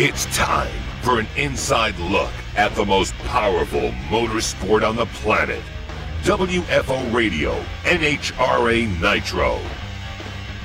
It's time for an inside look at the most powerful motorsport on the planet. WFO Radio, NHRA Nitro.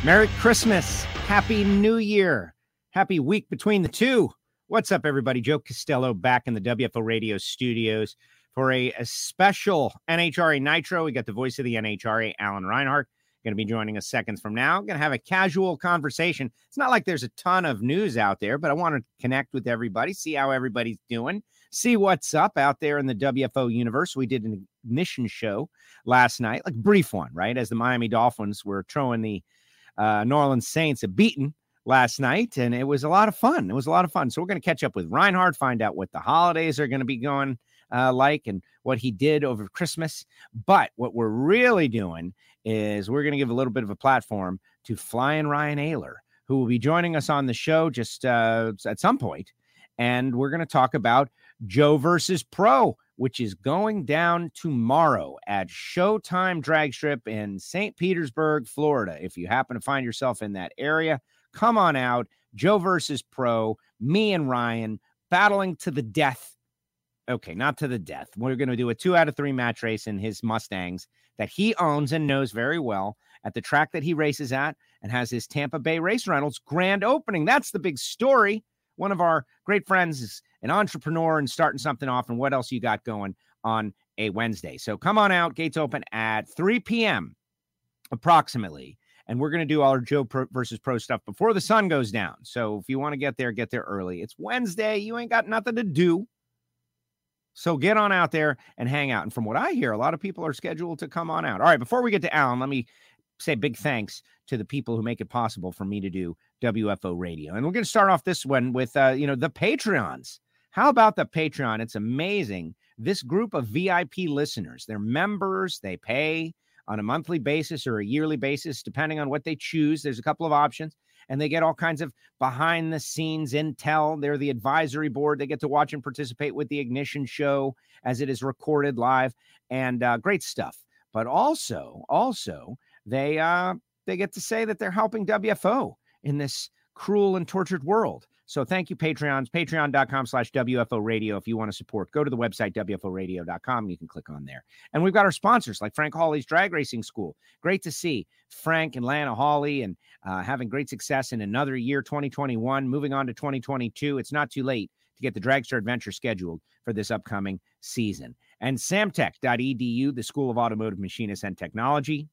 Merry Christmas. Happy New Year. Happy week between the two. What's up, everybody? Joe Castello back in the WFO Radio studios for a, a special NHRA Nitro. We got the voice of the NHRA, Alan Reinhart going to be joining us seconds from now. Going to have a casual conversation. It's not like there's a ton of news out there, but I want to connect with everybody, see how everybody's doing, see what's up out there in the WFO universe. We did an ignition show last night, like brief one, right? As the Miami Dolphins were throwing the uh, New Orleans Saints a beating last night, and it was a lot of fun. It was a lot of fun. So we're going to catch up with Reinhart, find out what the holidays are going to be going uh, like and what he did over Christmas. But what we're really doing is we're going to give a little bit of a platform to Flying Ryan Oehler, who will be joining us on the show just uh, at some point, and we're going to talk about Joe versus Pro, which is going down tomorrow at Showtime Drag Strip in St. Petersburg, Florida. If you happen to find yourself in that area, come on out. Joe versus Pro, me and Ryan battling to the death okay, not to the death. We're going to do a two out of three match race in his Mustangs that he owns and knows very well at the track that he races at and has his Tampa Bay Race Rentals grand opening. That's the big story. One of our great friends is an entrepreneur and starting something off. And what else you got going on a Wednesday? So come on out. Gates open at 3 p.m. approximately. And we're going to do all our Joe Pro versus Pro stuff before the sun goes down. So if you want to get there, get there early. It's Wednesday. You ain't got nothing to do. So get on out there and hang out. And from what I hear, a lot of people are scheduled to come on out. All right, before we get to Alan, let me say big thanks to the people who make it possible for me to do WFO radio. And we're going to start off this one with uh, you know, the Patreons. How about the Patreon? It's amazing. This group of VIP listeners, they're members, they pay on a monthly basis or a yearly basis, depending on what they choose. There's a couple of options and they get all kinds of behind the scenes intel. They're the advisory board. They get to watch and participate with the Ignition show as it is recorded live and uh, great stuff. But also, also, they uh, they get to say that they're helping WFO in this cruel and tortured world. So thank you, Patreons, patreon.com slash WFO radio. If you want to support, go to the website, WFOradio.com. You can click on there. And we've got our sponsors like Frank Hawley's Drag Racing School. Great to see Frank and Lana Hawley and uh, having great success in another year, 2021, moving on to 2022. It's not too late to get the Dragster Adventure scheduled for this upcoming season. And samtech.edu, the School of Automotive Machinists and Technology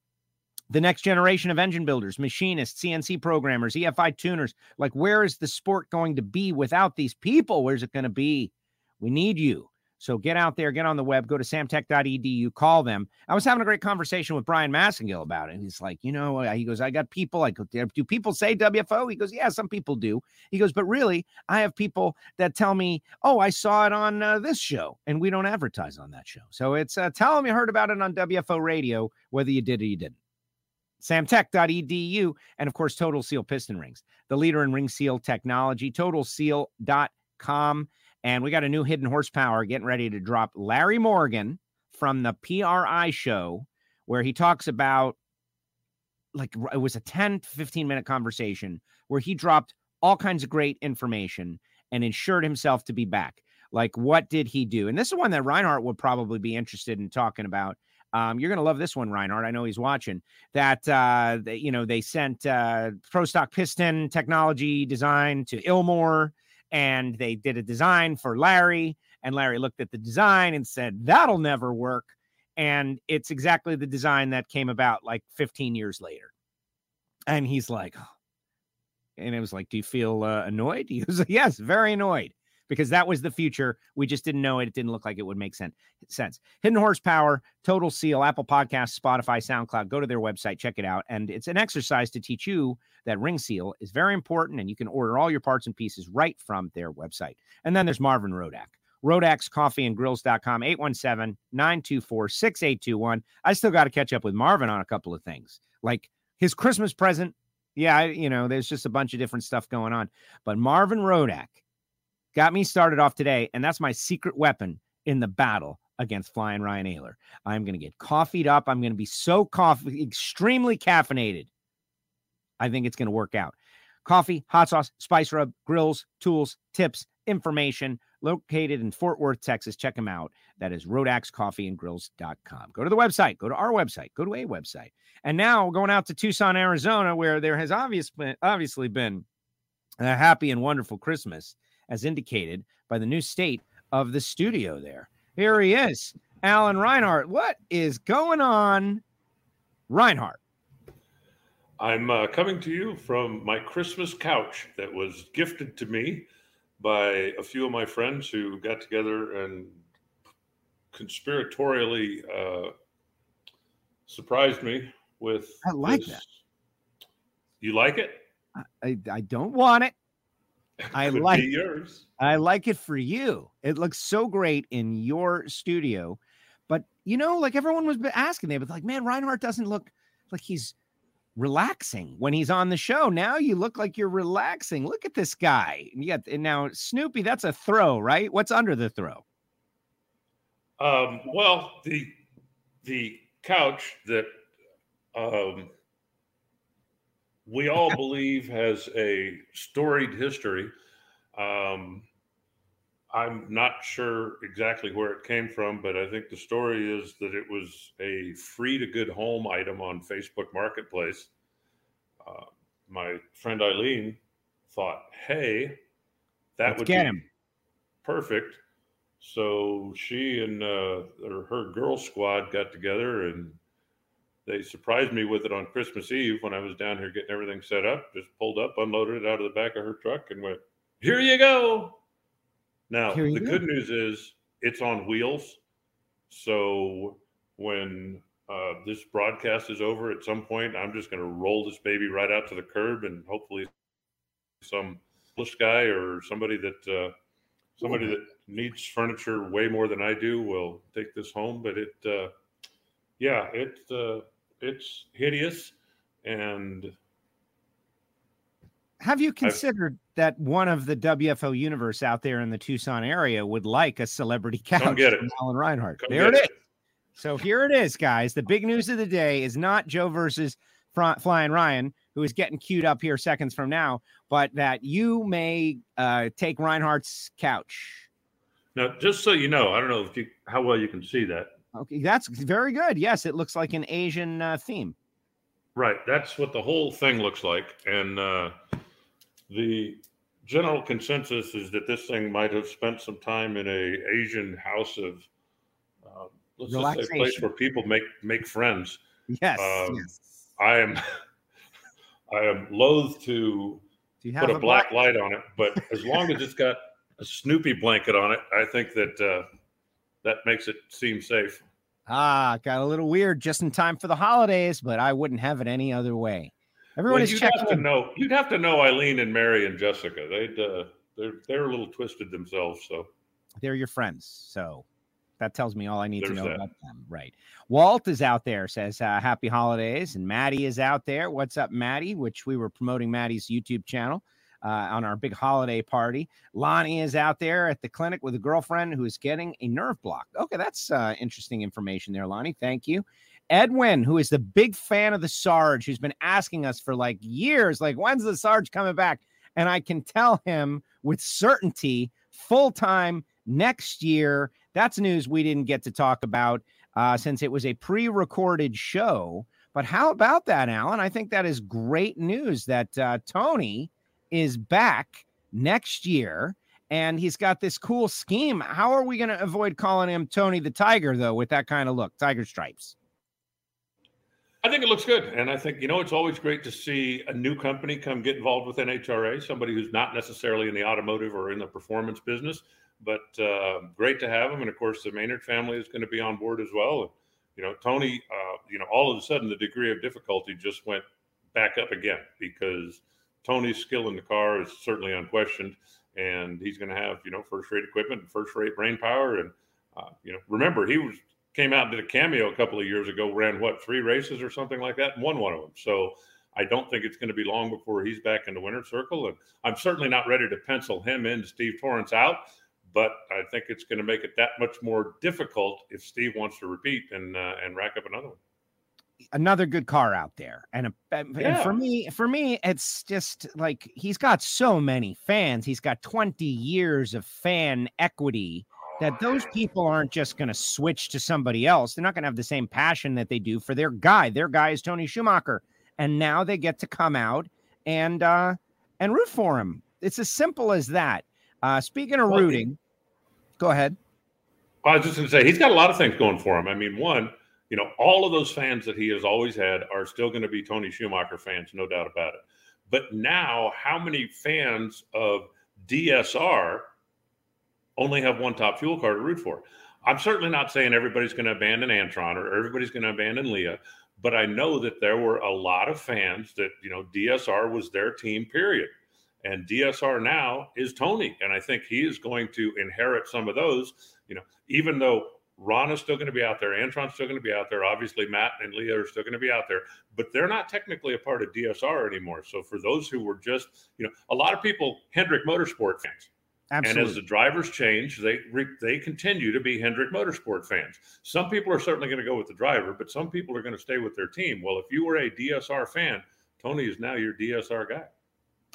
the next generation of engine builders, machinists, CNC programmers, EFI tuners. Like, where is the sport going to be without these people? Where's it going to be? We need you. So get out there, get on the web, go to samtech.edu, call them. I was having a great conversation with Brian Massengill about it. He's like, you know, he goes, I got people. I go, do people say WFO? He goes, yeah, some people do. He goes, but really, I have people that tell me, oh, I saw it on uh, this show, and we don't advertise on that show. So it's uh, tell them you heard about it on WFO radio, whether you did or you didn't samtech.edu, and of course, Total Seal Piston Rings, the leader in ring seal technology, totalseal.com. And we got a new hidden horsepower getting ready to drop Larry Morgan from the PRI show, where he talks about like it was a 10 to 15 minute conversation where he dropped all kinds of great information and ensured himself to be back. Like, what did he do? And this is one that Reinhart would probably be interested in talking about um, you're going to love this one, Reinhart. I know he's watching. That uh, they, you know they sent uh, Pro Stock Piston technology design to Ilmor, and they did a design for Larry. And Larry looked at the design and said, "That'll never work." And it's exactly the design that came about like 15 years later. And he's like, oh. and it was like, "Do you feel uh, annoyed?" He was like, "Yes, very annoyed." Because that was the future. We just didn't know it. It didn't look like it would make sense. Sense. Hidden Horsepower, Total Seal, Apple Podcasts, Spotify, SoundCloud. Go to their website, check it out, and it's an exercise to teach you that ring seal is very important, and you can order all your parts and pieces right from their website. And then there's Marvin Rodak. Rodak's Coffee and Grills.com, 817 924 6821. I still got to catch up with Marvin on a couple of things, like his Christmas present. Yeah, you know, there's just a bunch of different stuff going on. But Marvin Rodak got me started off today, and that's my secret weapon in the battle against Flying Ryan Oehler. I'm going to get coffeeed up. I'm going to be so coffee, extremely caffeinated. I think it's going to work out. Coffee, hot sauce, spice rub, grills, tools, tips, information located in Fort Worth, Texas. Check them out. That is rodakscoffeeandgrills.com. Go to the website, go to our website, go to a website. And now going out to Tucson, Arizona, where there has obviously obviously been a happy and wonderful Christmas, as indicated by the new state of the studio there. Here he is, Alan Reinhart. What is going on, Reinhart? I'm uh, coming to you from my Christmas couch that was gifted to me by a few of my friends who got together and conspiratorially uh, surprised me with. I like this. that. You like it? I, I don't want it. I like yours. I like it for you. It looks so great in your studio. But you know, like everyone was asking, they was like, "Man, Reinhart doesn't look like he's relaxing when he's on the show. Now you look like you're relaxing. Look at this guy. And you got and now Snoopy, that's a throw, right? What's under the throw? Um, well, the the couch that um, we all believe has a storied history. Um, I'm not sure exactly where it came from, but I think the story is that it was a free to good home item on Facebook Marketplace. Uh, my friend Eileen thought, hey, that Let's would get be him. perfect. So she and uh, her girl squad got together and they surprised me with it on Christmas Eve when I was down here getting everything set up. Just pulled up, unloaded it out of the back of her truck, and went, Here you go. Now, the go. good news is it's on wheels. So when uh, this broadcast is over at some point, I'm just going to roll this baby right out to the curb and hopefully some English guy or somebody that uh, somebody that needs furniture way more than I do will take this home. But it, uh, yeah, it uh, it's hideous and have you considered I've, that one of the WFO universe out there in the Tucson area would like a celebrity couch get it. from Alan Reinhart? Come there it is. It. So here it is, guys. The big news of the day is not Joe versus Flying Ryan, who is getting queued up here seconds from now, but that you may uh, take Reinhart's couch. Now, just so you know, I don't know if you how well you can see that. Okay, that's very good. Yes, it looks like an Asian uh, theme. Right, that's what the whole thing looks like, and uh, the general consensus is that this thing might have spent some time in a Asian house of uh, let's just say a place where people make make friends. Yes, um, yes. I am I am loath to put a, a black, black light on it, but as long as it's got a Snoopy blanket on it, I think that uh, that makes it seem safe. Ah, got a little weird just in time for the holidays, but I wouldn't have it any other way. Everyone well, is you'd checking. Have to know, you'd have to know Eileen and Mary and Jessica. They'd uh, they're they're a little twisted themselves, so they're your friends. So that tells me all I need There's to know that. about them. Right. Walt is out there, says uh, happy holidays. And Maddie is out there. What's up, Maddie? Which we were promoting Maddie's YouTube channel on our big holiday party. Lonnie is out there at the clinic with a girlfriend who is getting a nerve block. Okay, that's uh, interesting information there, Lonnie. Thank you. Edwin, who is the big fan of the Sarge, who's been asking us for like years, like, when's the Sarge coming back? And I can tell him with certainty, full time next year. That's news we didn't get to talk about uh, since it was a pre recorded show. But how about that, Alan? I think that is great news that uh, Tony is back next year and he's got this cool scheme. How are we going to avoid calling him Tony the Tiger, though, with that kind of look, tiger stripes? I think it looks good. And I think, you know, it's always great to see a new company come get involved with NHRA, somebody who's not necessarily in the automotive or in the performance business, but uh, great to have them. And of course, the Maynard family is going to be on board as well. And, you know, Tony, uh, you know, all of a sudden the degree of difficulty just went back up again because Tony's skill in the car is certainly unquestioned. And he's going to have, you know, first rate equipment and first rate brain power. And, uh, you know, remember, he was came out and did a cameo a couple of years ago, ran what three races or something like that, and won one of them. So I don't think it's going to be long before he's back in the winner's circle. And I'm certainly not ready to pencil him in, Steve Torrence out, but I think it's going to make it that much more difficult if Steve wants to repeat and uh, and rack up another one. Another good car out there. And, a, and Yeah. for me, for me, it's just like he's got so many fans. He's got 20 years of fan equity that those people aren't just going to switch to somebody else. They're not going to have the same passion that they do for their guy. Their guy is Tony Schumacher. And now they get to come out and uh and root for him. It's as simple as that. Uh speaking of Well, rooting, go ahead. I was just going to say he's got a lot of things going for him. I mean, one, you know, all of those fans that he has always had are still going to be Tony Schumacher fans, no doubt about it. But now, how many fans of DSR only have one top fuel car to root for? I'm certainly not saying everybody's going to abandon Antron or everybody's going to abandon Leah, but I know that there were a lot of fans that, you know, DSR was their team, period. And DSR now is Tony. And I think he is going to inherit some of those, you know, even though Ron is still going to be out there, Antron's still going to be out there. Obviously, Matt and Leah are still going to be out there, but they're not technically a part of DSR anymore. So for those who were just, you know, a lot of people, Hendrick Motorsport fans, Absolutely. and as the drivers change, they re, they continue to be Hendrick Motorsport fans. Some people are certainly going to go with the driver, but some people are going to stay with their team. Well, if you were a DSR fan, Tony is now your DSR guy.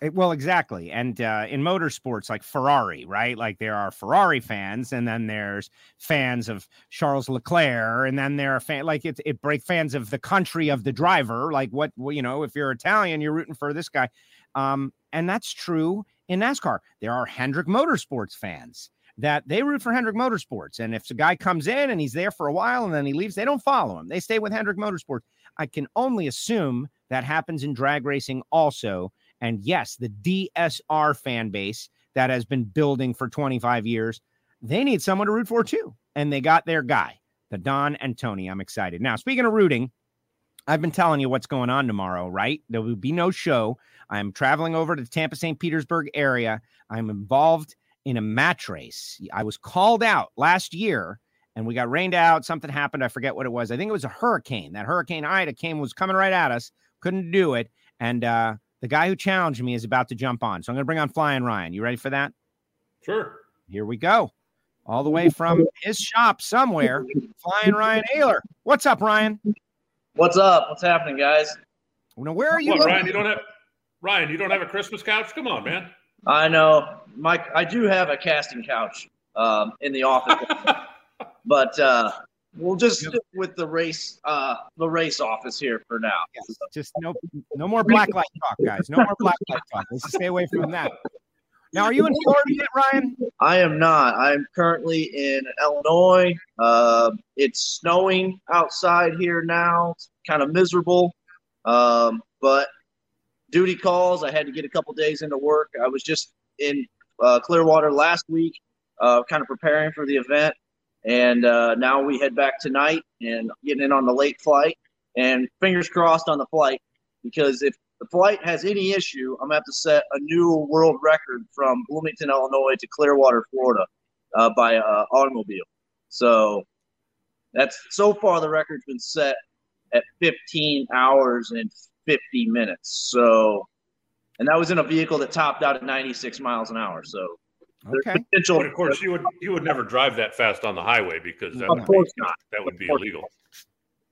It- well, exactly. And uh, in motorsports, like Ferrari, right? Like there are Ferrari fans, and then there's fans of Charles Leclerc, and then there are fan like it it break fans of the country of the driver. Like what well, you know, if you're Italian, you're rooting for this guy. Um, and that's true in NASCAR. There are Hendrick Motorsports fans that they root for Hendrick Motorsports. And if the guy comes in and he's there for a while and then he leaves, they don't follow him. They stay with Hendrick Motorsports. I can only assume that happens in drag racing also. And yes, the DSR fan base that has been building for 25 years, they need someone to root for too. And they got their guy, the Don and Tony. I'm excited. Now, speaking of rooting, I've been telling you what's going on tomorrow, right? There will be no show. I'm traveling over to the Tampa St. Petersburg area. I'm involved in a match race. I was called out last year and we got rained out. Something happened. I forget what it was. I think it was a hurricane. That hurricane Ida came, was coming right at us. Couldn't do it. And uh, the guy who challenged me is about to jump on. So I'm going to bring on Flying Ryan. You ready for that? Sure. Here we go. All the way from his shop somewhere, Flying Ryan Oehler. What's up, Ryan? What's up? What's happening, guys? Now, where are you? What. Ryan? You don't have Ryan. You don't have a Christmas couch? Come on, man. I know, Mike. I do have a casting couch um, in the office, but uh, we'll just stick with the race, uh, the race office here for now. Yes, just no, no more black light talk, guys. No more black light talk. Let's stay away from that. Now, are you in Florida yet, Ryan? I am not. I'm currently in Illinois. Uh, it's snowing outside here now. It's kind of miserable, um, but duty calls. I had to get a couple days into work. I was just in uh, Clearwater last week, uh, kind of preparing for the event, and uh, now we head back tonight and getting in on the late flight. And fingers crossed on the flight because if the flight has any issue, I'm gonna have to set a new world record from Bloomington, Illinois to Clearwater, Florida, uh, by uh, automobile. So that's so far the record's been set at 15 hours and 50 minutes. So, and that was in a vehicle that topped out at 96 miles an hour. So Okay. potential. But of course, you would you would never drive that fast on the highway because that Of would course be, not. that would be illegal.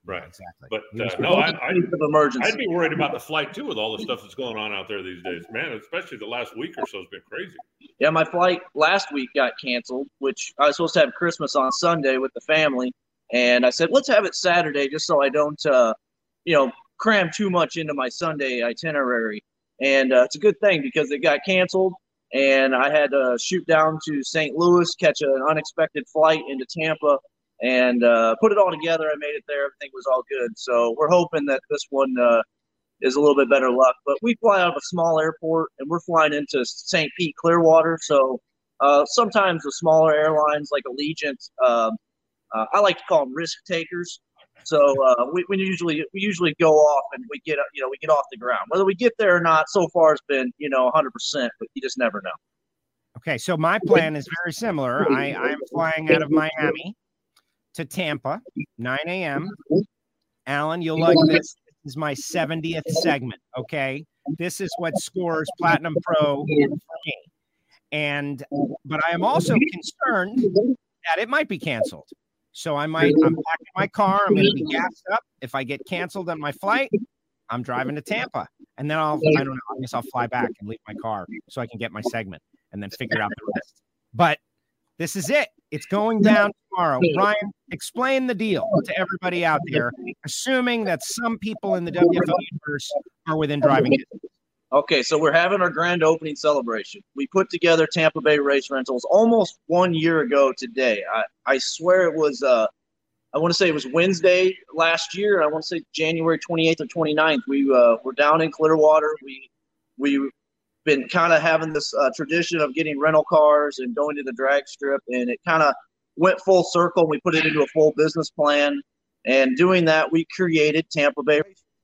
Right. Exactly. But uh, no, I, I, emergency. I'd be worried about the flight too with all the stuff that's going on out there these days, man. Especially the last week or so has been crazy. Yeah, my flight last week got canceled, which I was supposed to have Christmas on Sunday with the family, and I said let's have it Saturday just so I don't, uh, you know, cram too much into my Sunday itinerary. And uh, it's a good thing because it got canceled, and I had to shoot down to St. Louis, catch an unexpected flight into Tampa, and uh, put it all together. I made it there. Everything was all good. So we're hoping that this one uh, is a little bit better luck. But we fly out of a small airport, and we're flying into St. Pete, Clearwater. So uh, sometimes the smaller airlines like Allegiant, um, uh, I like to call them risk takers. So uh, we, we usually we usually go off and we get you know we get off the ground. Whether we get there or not, so far it's been you know 100, percent but you just never know. Okay, so my plan is very similar. I, I'm flying out of Miami to Tampa, 9 a.m. Alan, you'll like this. This is my 70th segment. Okay, this is what scores Platinum Pro for me. And but I am also concerned that it might be canceled. So I might, I'm packing my car. I'm going to be gassed up. If I get canceled on my flight, I'm driving to Tampa. And then I'll, I don't know, I guess I'll fly back and leave my car so I can get my segment and then figure out the rest. But this is it. It's going down tomorrow. Ryan, explain the deal to everybody out there, assuming that some people in the WFO universe are within driving distance. Okay, so we're having our grand opening celebration. We put together Tampa Bay Race Rentals almost one year ago today. I, I swear it was, uh, I want to say it was Wednesday last year. I want to say January 28th or 29th. We uh, were down in Clearwater. We we been kind of having this uh, tradition of getting rental cars and going to the drag strip, and it kind of went full circle. We put it into a full business plan, and doing that, we created Tampa Bay.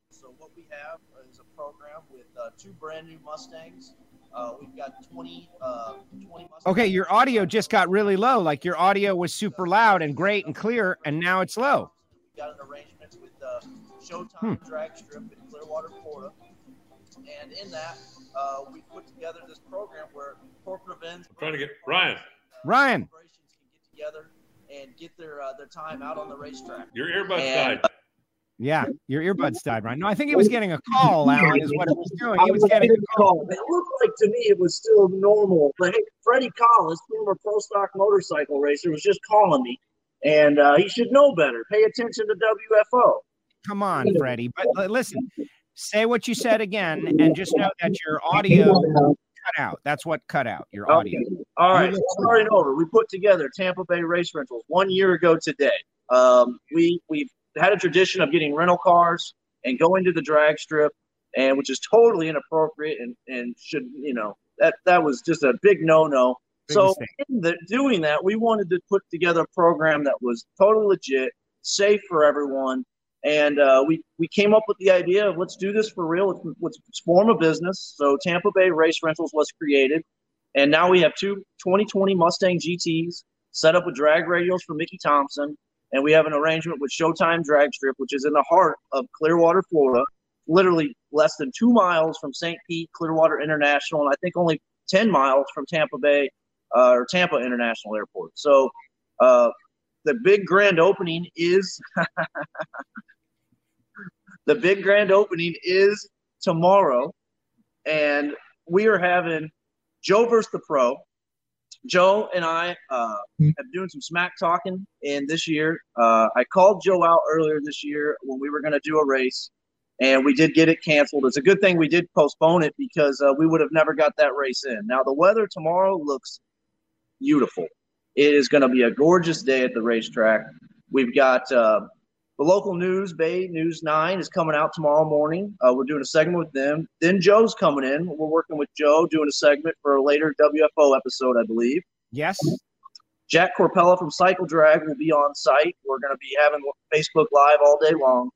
So what we have is a program with uh, two brand new Mustangs. Uh, we've got 20, uh, 20 Mustangs. Okay, your audio just got really low. Like your audio was super loud and great and clear, and now it's low. We got an arrangement with uh, Showtime Hmm. Drag Strip in Clearwater, Florida, and in that, uh, we put together this program where corporate events. I'm trying to get Ryan. Ryan. Corporations can get together and get their uh, their time out on the racetrack. Your earbuds And- died. Yeah, your earbuds died, right? No, I think he was getting a call, Alan, is what he was doing. He was getting a call. It looked like to me it was still normal. But hey, Freddie Collins, former pro stock motorcycle racer, was just calling me, and uh, he should know better. Pay attention to WFO. Come on, Freddie. But listen, say what you said again, and just know that your audio cut out. That's what cut out. Your audio. Okay. All right, starting over. We put together Tampa Bay Race Rentals one year ago today. Um, we we've had a tradition of getting rental cars and going to the drag strip, and which is totally inappropriate and and should you know that that was just a big no no. So in the, doing that, we wanted to put together a program that was totally legit, safe for everyone, and uh, we we came up with the idea of let's do this for real. Let's, let's form a business. So Tampa Bay Race Rentals was created, and now we have two 2020 Mustang GTS set up with drag radials for Mickey Thompson, and we have an arrangement with Showtime Drag Strip, which is in the heart of Clearwater, Florida, literally less than two miles from St. Pete Clearwater International, and I think only 10 miles from Tampa Bay uh, or Tampa International Airport. So uh, the big grand opening is the big grand opening is tomorrow, and we are having Joe versus the Pro. Joe and I uh, have doing some smack talking, and this year uh, I called Joe out earlier this year when we were going to do a race, and we did get it canceled. It's a good thing we did postpone it because uh, we would have never got that race in. Now the weather tomorrow looks beautiful. It is going to be a gorgeous day at the racetrack. We've got uh, the local news, Bay News 9, is coming out tomorrow morning. Uh, we're doing a segment with them. Then Joe's coming in. We're working with Joe, doing a segment for a later WFO episode, I believe. Yes. Jack Corpella from Cycle Drag will be on site. We're going to be having Facebook Live all day long.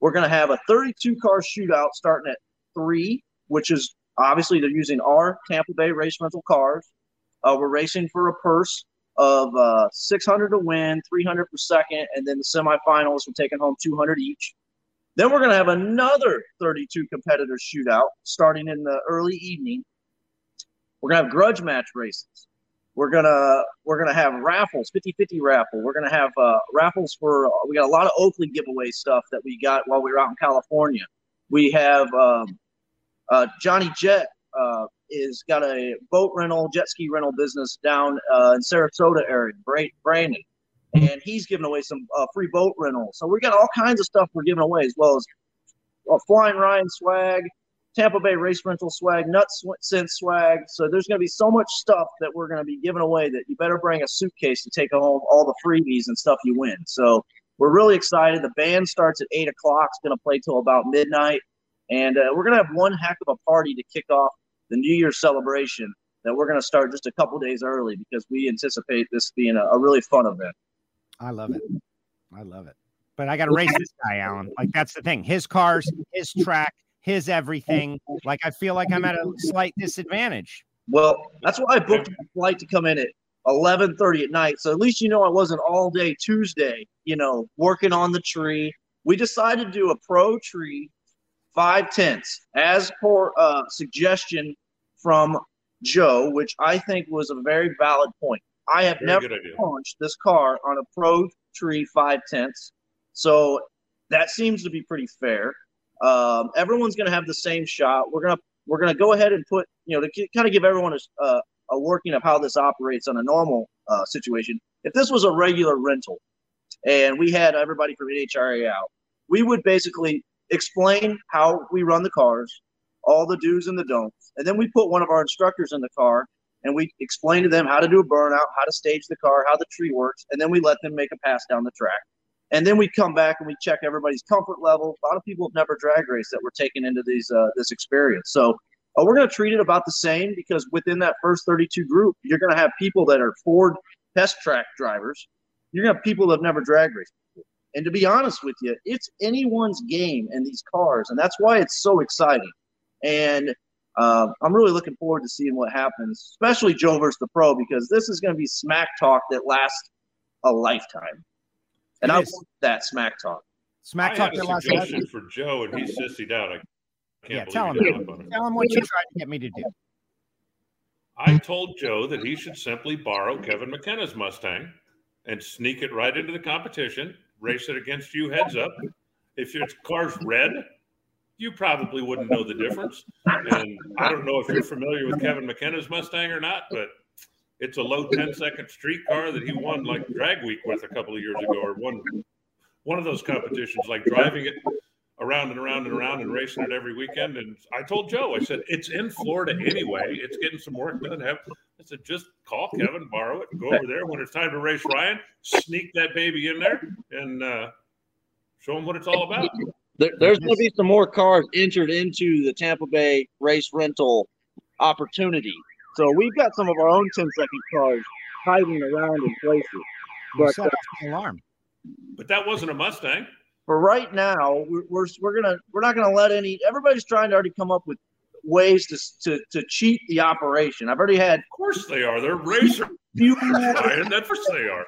We're going to have a 32 car shootout starting at 3, which is obviously they're using our Tampa Bay race rental cars. Uh, we're racing for a purse of uh, 600 to win, 300 per second, and then the semifinals are taking home 200 each. Then we're going to have another 32 competitor shootout starting in the early evening. We're going to have grudge match races. We're gonna we're gonna have raffles, 50-50 raffle. We're gonna have uh, raffles for we got a lot of Oakley giveaway stuff that we got while we were out in California. We have um, uh, Johnny Jet uh, is got a boat rental, jet ski rental business down uh, in Sarasota area, Bra- Brandon, and he's giving away some uh, free boat rentals. So we got all kinds of stuff we're giving away, as well as uh, Flying Ryan swag, Tampa Bay Race Rental swag, Nuts Sense swag. So there's going to be so much stuff that we're going to be giving away that you better bring a suitcase to take home all the freebies and stuff you win. So we're really excited. The band starts at eight o'clock. It's going to play till about midnight, and uh, we're going to have one heck of a party to kick off the New Year's celebration. That we're going to start just a couple days early because we anticipate this being a, a really fun event. I love it. I love it. But I got to race this guy, Alan. Like that's the thing. His cars, his track, his everything. Like I feel like I'm at a slight disadvantage. Well, that's why I booked a flight to come in at eleven thirty at night. So at least you know I wasn't all day Tuesday, you know, working on the tree. We decided to do a pro tree five tenths as per uh, suggestion from Joe, which I think was a very valid point. I have Very never launched this car on a Pro Tree five tenths, so that seems to be pretty fair. Um, everyone's going to have the same shot. We're gonna we're gonna go ahead and put you know to kind of give everyone a, uh, a working of how this operates on a normal uh, situation. If this was a regular rental, and we had everybody from NHRA out, we would basically explain how we run the cars, all the do's and the don'ts, and then we put one of our instructors in the car and we explain to them how to do a burnout, how to stage the car, how the tree works, and then we let them make a pass down the track. And then we come back and we check everybody's comfort level. A lot of people have never drag raced that were taken into these uh, this experience. So uh, we're going to treat it about the same because within that first 32 group, you're going to have people that are Ford test track drivers. You're going to have people that have never drag raced. Before. And to be honest with you, it's anyone's game in these cars, and that's why it's so exciting. And uh, I'm really looking forward to seeing what happens, especially Joe versus the pro, because this is going to be smack talk that lasts a lifetime. And It I is. want that smack talk. Smack I talk had a to Las suggestion for Joe, and he sissied out. I can't Yeah, believe tell he him. didn't hop on. Tell him what you tried to get me to do. I told Joe that he should simply borrow Kevin McKenna's Mustang and sneak it right into the competition, race it against you heads up. If your car's red, you probably wouldn't know the difference. And I don't know if you're familiar with Kevin McKenna's Mustang or not, but it's a low 10 second street car that he won like drag week with a couple of years ago, or one one of those competitions, like driving it around and around and around and racing it every weekend. And I told Joe, I said, it's in Florida anyway. It's getting some work done. Have I said, just call Kevin, borrow it, go over there when it's time to race Ryan, sneak that baby in there and uh, show him what it's all about. There, there's going to be some more cars entered into the Tampa Bay race rental opportunity. So we've got some of our own 10 second cars hiding around in places. But, set off the alarm. But that wasn't a Mustang. For right now, we're, we're, we're gonna we're not gonna let any. Everybody's trying to already come up with ways to to, to cheat the operation. I've already had Of course they are. They're racers. Ryan. Of course they are.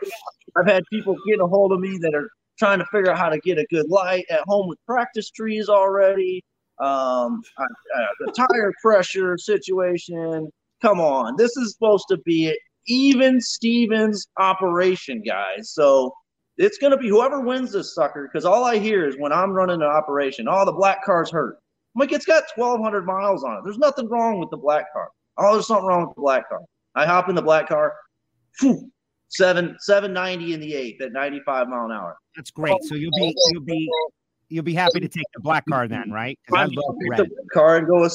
I've had people get a hold of me that are trying to figure out how to get a good light at home with practice trees already. Um, uh, uh, the tire pressure situation. Come on, this is supposed to be an even Stevens operation, guys. So it's going to be whoever wins this sucker. Because all I hear is when I'm running an operation, oh, the black car's hurt. I'm like, it's got 1,200 miles on it. There's nothing wrong with the black car. Oh, there's something wrong with the black car. I hop in the black car. Phew, seven seven ninety in the eighth at ninety five mile an hour. That's great. So you'll be you'll be you'll be happy to take the black car then, right? I love red. the car and go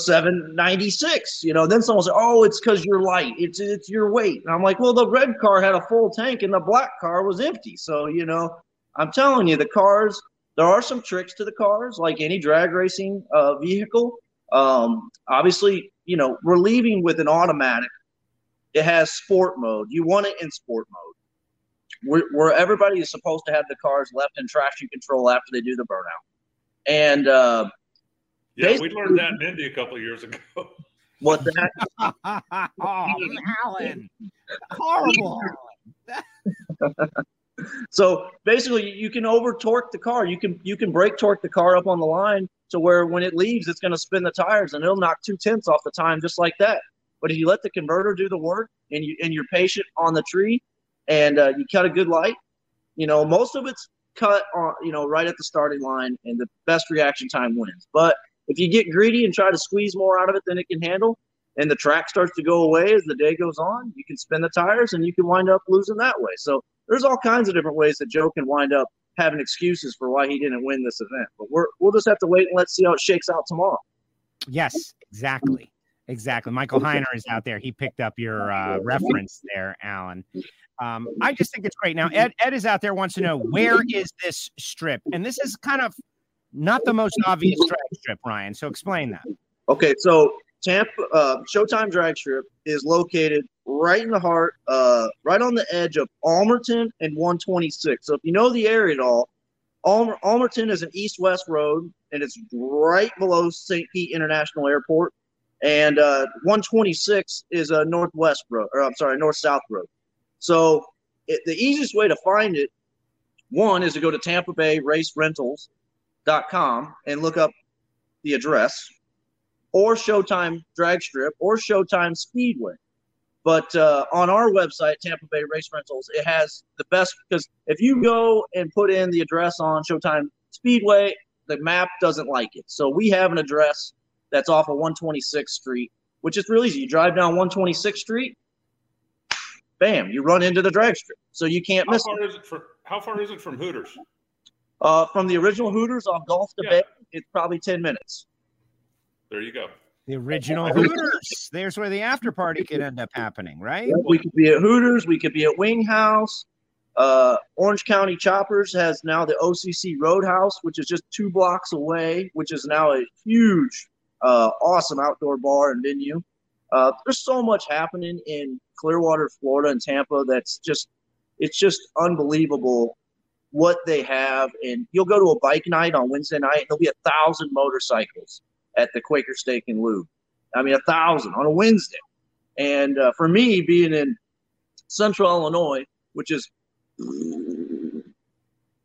ninety six. You know, then someone say, "Oh, it's because you're light. It's it's your weight." And I'm like, "Well, the red car had a full tank and the black car was empty." So you know, I'm telling you, the cars. There are some tricks to the cars, like any drag racing uh, vehicle. Um, obviously, you know, we're leaving with an automatic. It has sport mode. You want it in sport mode, where, where everybody is supposed to have the cars left in traction control after they do the burnout. And uh, Yeah, we learned that in Indy a couple of years ago. what that oh, Alan. Horrible. So basically, you can over torque the car. You can you can brake torque the car up on the line to where when it leaves, it's going to spin the tires and it'll knock two tenths off the time just like that. But if you let the converter do the work and you and you're patient on the tree, and uh, you cut a good light, you know most of it's cut on you know right at the starting line, and the best reaction time wins. But if you get greedy and try to squeeze more out of it than it can handle, and the track starts to go away as the day goes on, you can spin the tires and you can wind up losing that way. So there's all kinds of different ways that Joe can wind up having excuses for why he didn't win this event. But we're we'll just have to wait and let's see how it shakes out tomorrow. Yes, exactly. Exactly. Michael Heiner is out there. He picked up your uh, reference there, Alan. Um, I just think it's great. Now, Ed, Ed is out there, wants to know where is this strip? And this is kind of not the most obvious drag strip, Ryan. So explain that. Okay, so Tampa uh, Showtime Drag Strip is located right in the heart, uh, right on the edge of Ulmerton and 126. So if you know the area at all, Almer- Ulmerton is an east-west road, and it's right below St. Pete International Airport. And uh, 126 is a northwest road, or I'm sorry, north-south road. So it, the easiest way to find it, one, is to go to Tampa Bay Race and look up the address or Showtime Drag Strip or Showtime Speedway. But uh, on our website, Tampa Bay Race Rentals, it has the best because if you go and put in the address on Showtime Speedway, the map doesn't like it. So we have an address that's off of 126th Street, which is real easy. You drive down 126th Street, bam, you run into the drag strip. So you can't How miss far it. is it from? How far is it from Hooters? Uh, from the original Hooters on Gulf to Yeah. Bay, it's probably 10 minutes. There you go. The original Hooters. There's where the after party could end up happening, right? We could be at Hooters. We could be at Wing House. Uh, Orange County Choppers has now the OCC Roadhouse, which is just two blocks away, which is now a huge, uh, awesome outdoor bar and venue. Uh, there's so much happening in Clearwater, Florida, and Tampa that's just, it's just unbelievable what they have. And you'll go to a bike night on Wednesday night, and there'll be a thousand motorcycles at the Quaker Steak and Lube. I mean, a thousand on a Wednesday. And uh, for me, being in Central Illinois, which is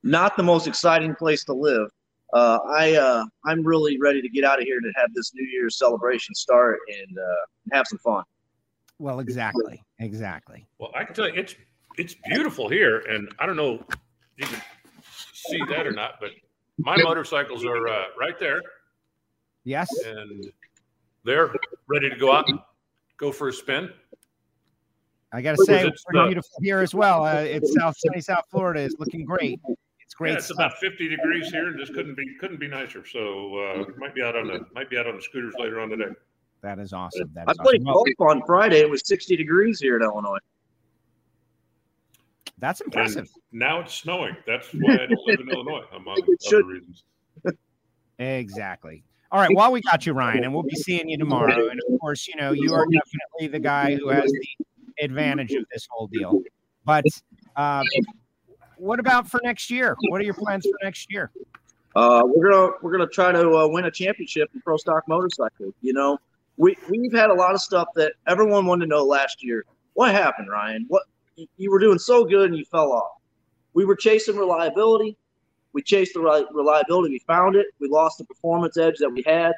not the most exciting place to live, uh, I uh, I'm really ready to get out of here to have this New Year's celebration start and uh, have some fun. Well, exactly. Exactly. Well, I can tell you, it's it's beautiful here, and I don't know if you can see that or not, but my motorcycles are uh, right there, Yes. and they're ready to go out and go for a spin. I got to say, it's pretty the- beautiful here as well. Uh, it's South Sunny South Florida is looking great. It's great yeah, it's stuff. about 50 degrees here, and just couldn't be couldn't be nicer. So uh, might be out on the might be out on the scooters later on today. That is awesome. That I is played awesome. Well, golf on Friday. It was 60 degrees here in Illinois. that's impressive. Now it's snowing. That's why I don't live in Illinois, among It other should. reasons. Exactly. All right. While we got you, Ryan, and we'll be seeing you tomorrow. And of course, you know, you are definitely the guy who has the advantage of this whole deal. But uh, what about for next year? What are your plans for next year? Uh, we're gonna we're gonna try to uh, win a championship in pro stock motorcycle. You know, we we've had a lot of stuff that everyone wanted to know last year. What happened, Ryan? What you- you were doing so good and you fell off. We were chasing reliability. We chased the reliability. We found it. We lost the performance edge that we had.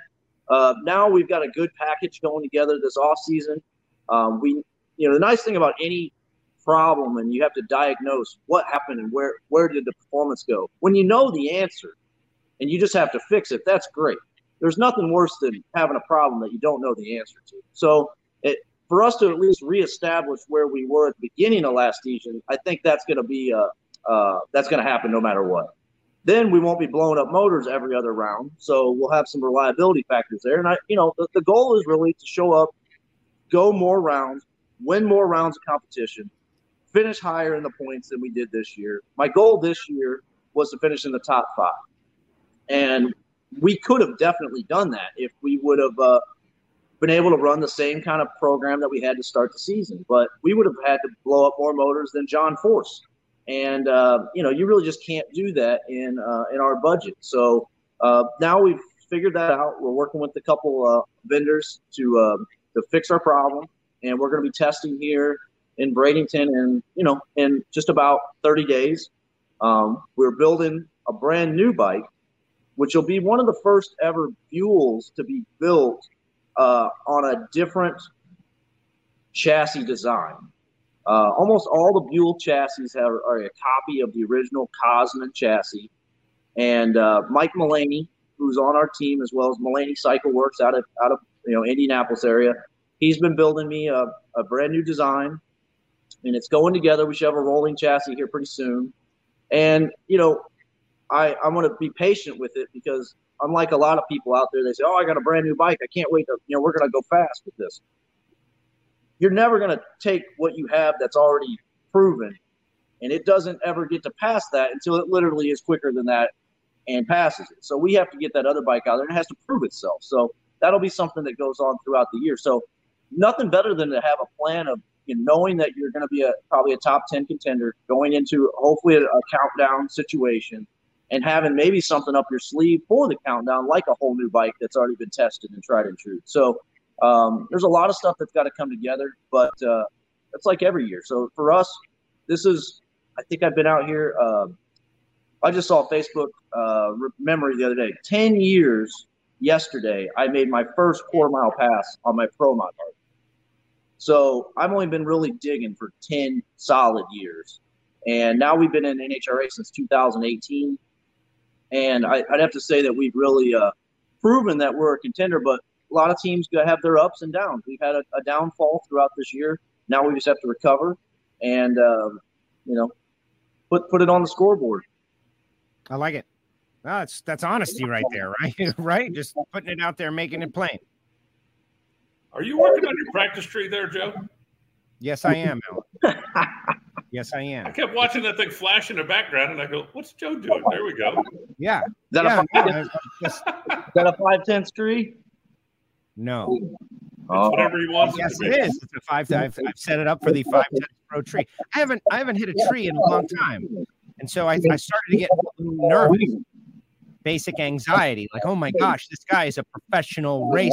Uh, now we've got a good package going together this off season. Um, we, you know, the nice thing about any problem and you have to diagnose what happened and where where did the performance go. When you know the answer, and you just have to fix it. That's great. There's nothing worse than having a problem that you don't know the answer to. So, it, for us to at least reestablish where we were at the beginning of last season, I think that's going to be uh, uh, that's going to happen no matter what. Then we won't be blowing up motors every other round, so we'll have some reliability factors there. And I, you know, the, the goal is really to show up, go more rounds, win more rounds of competition, finish higher in the points than we did this year. My goal this year was to finish in the top five. And we could have definitely done that if we would have uh, been able to run the same kind of program that we had to start the season. But we would have had to blow up more motors than John Force, and uh, you know you really just can't do that in uh, in our budget. So uh, now we've figured that out. We're working with a couple uh, vendors to uh, to fix our problem, and we're going to be testing here in Bradenton, and you know in just about 30 days. Um, we're building a brand new bike which will be one of the first ever Buells to be built uh, on a different chassis design. Uh, almost all the Buell chassis have, are a copy of the original Kosman chassis. And uh, Mike Mullaney, who's on our team, as well as Mullaney Cycle Works out of out of you know Indianapolis area, he's been building me a, a brand new design, and it's going together. We should have a rolling chassis here pretty soon. And you know, I, I want to be patient with it because unlike a lot of people out there, they say, "Oh, I got a brand new bike. I can't wait to you know we're going to go fast with this." You're never going to take what you have that's already proven, and it doesn't ever get to pass that until it literally is quicker than that and passes it. So we have to get that other bike out there, and it has to prove itself. So that'll be something that goes on throughout the year. So nothing better than to have a plan of you know, knowing that you're going to be a probably a top ten contender going into hopefully a, a countdown situation and having maybe something up your sleeve for the countdown, like a whole new bike that's already been tested and tried and true. So um, there's a lot of stuff that's got to come together, but uh, it's like every year. So for us, this is, I think I've been out here. Uh, I just saw Facebook uh, memory the other day. Ten years yesterday, I made my first quarter mile pass on my pro mod. So I've only been really digging for 10 solid years. And now we've been in NHRA since 2018. And I, would have to say that we've really uh, proven that we're a contender, but a lot of teams have their ups and downs. We've had a, a downfall throughout this year. Now we just have to recover and, um, you know, put, put it on the scoreboard. I like it. Well, that's that's honesty right there, right? right? Just putting it out there, making it plain. Are you working on your practice tree there, Joe? Yes, I am, yes, I am. I kept watching that thing flash in the background, and I go, "What's Joe doing?" There we go. Yeah. Is that, yeah, a, five, just, is that a five ten tree? No. Oh. whatever he wants. Yes, it, it is. It's a five. I've, I've set it up for the five ten pro tree. I haven't I haven't hit a tree in a long time, and so I, I started to get nervous basic anxiety like, oh my gosh, this guy is a professional racer.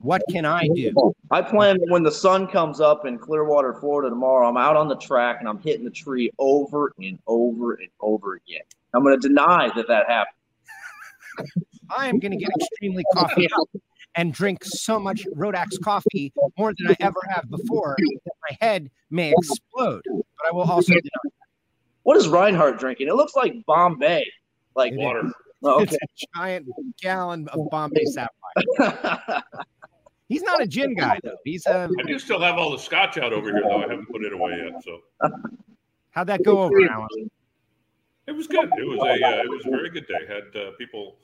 What can I do? I plan when the sun comes up in Clearwater, Florida tomorrow, I'm out on the track and I'm hitting the tree over and over and over again. I'm going to deny that that happened. I am going to get extremely coffee and drink so much Rodak's coffee more than I ever have before that my head may explode. But I will also deny. That. What is Reinhart drinking? It looks like Bombay, like it water. Oh, okay. It's a giant gallon of Bombay Sapphire. He's not a gin guy though. He's a. I do still have all the scotch out over here though. I haven't put it away yet. So. How'd that go over, Alan? It was good. It was a uh, it was a very good day. Had uh, people.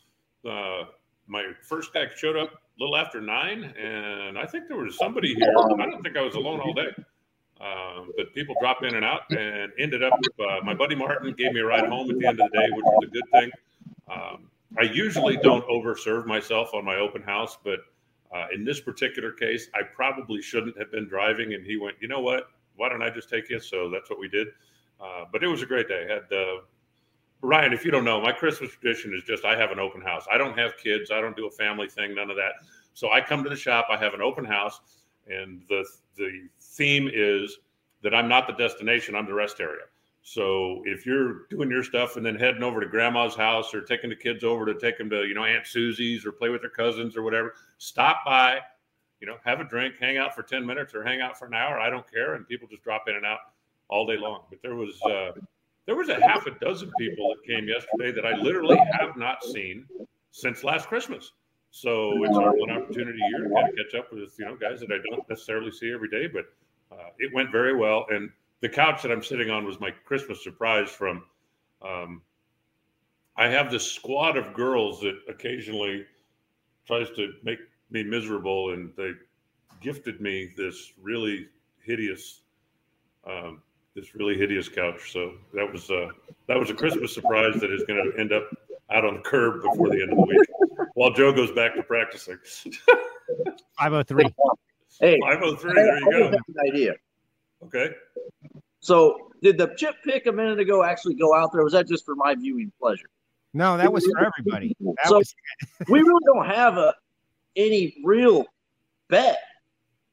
Uh, my first guy showed up a little after nine, and I think there was somebody here. I don't think I was alone all day. Um, but people dropped in and out, and ended up. Uh, my buddy Martin gave me a ride home at the end of the day, which was a good thing. Um, I usually don't overserve myself on my open house, but uh, in this particular case, I probably shouldn't have been driving. And he went, you know what? Why don't I just take you? So that's what we did. Uh, but it was a great day. I had uh, Ryan, if you don't know, my Christmas tradition is just I have an open house. I don't have kids. I don't do a family thing. None of that. So I come to the shop. I have an open house, and the the theme is that I'm not the destination. I'm the rest area. So if you're doing your stuff and then heading over to grandma's house or taking the kids over to take them to, you know, Aunt Susie's or play with their cousins or whatever, stop by, you know, have a drink, hang out for 10 minutes or hang out for an hour. I don't care. And people just drop in and out all day long. But there was, uh, there was a half a dozen people that came yesterday that I literally have not seen since last Christmas. So it's our one opportunity here to kind of catch up with, you know, guys that I don't necessarily see every day, but uh, it went very well. And the couch that I'm sitting on was my Christmas surprise from. Um, I have this squad of girls that occasionally tries to make me miserable, and they gifted me this really hideous, um, this really hideous couch. So that was uh, that was a Christmas surprise that is going to end up out on the curb before the end of the week, while Joe goes back to practicing. Five oh three. Hey, five oh three. There you go. idea. Okay. So, did the chip pick a minute ago actually go out there? was that just for my viewing pleasure? No, that was for everybody. That so was... we really don't have a any real bet,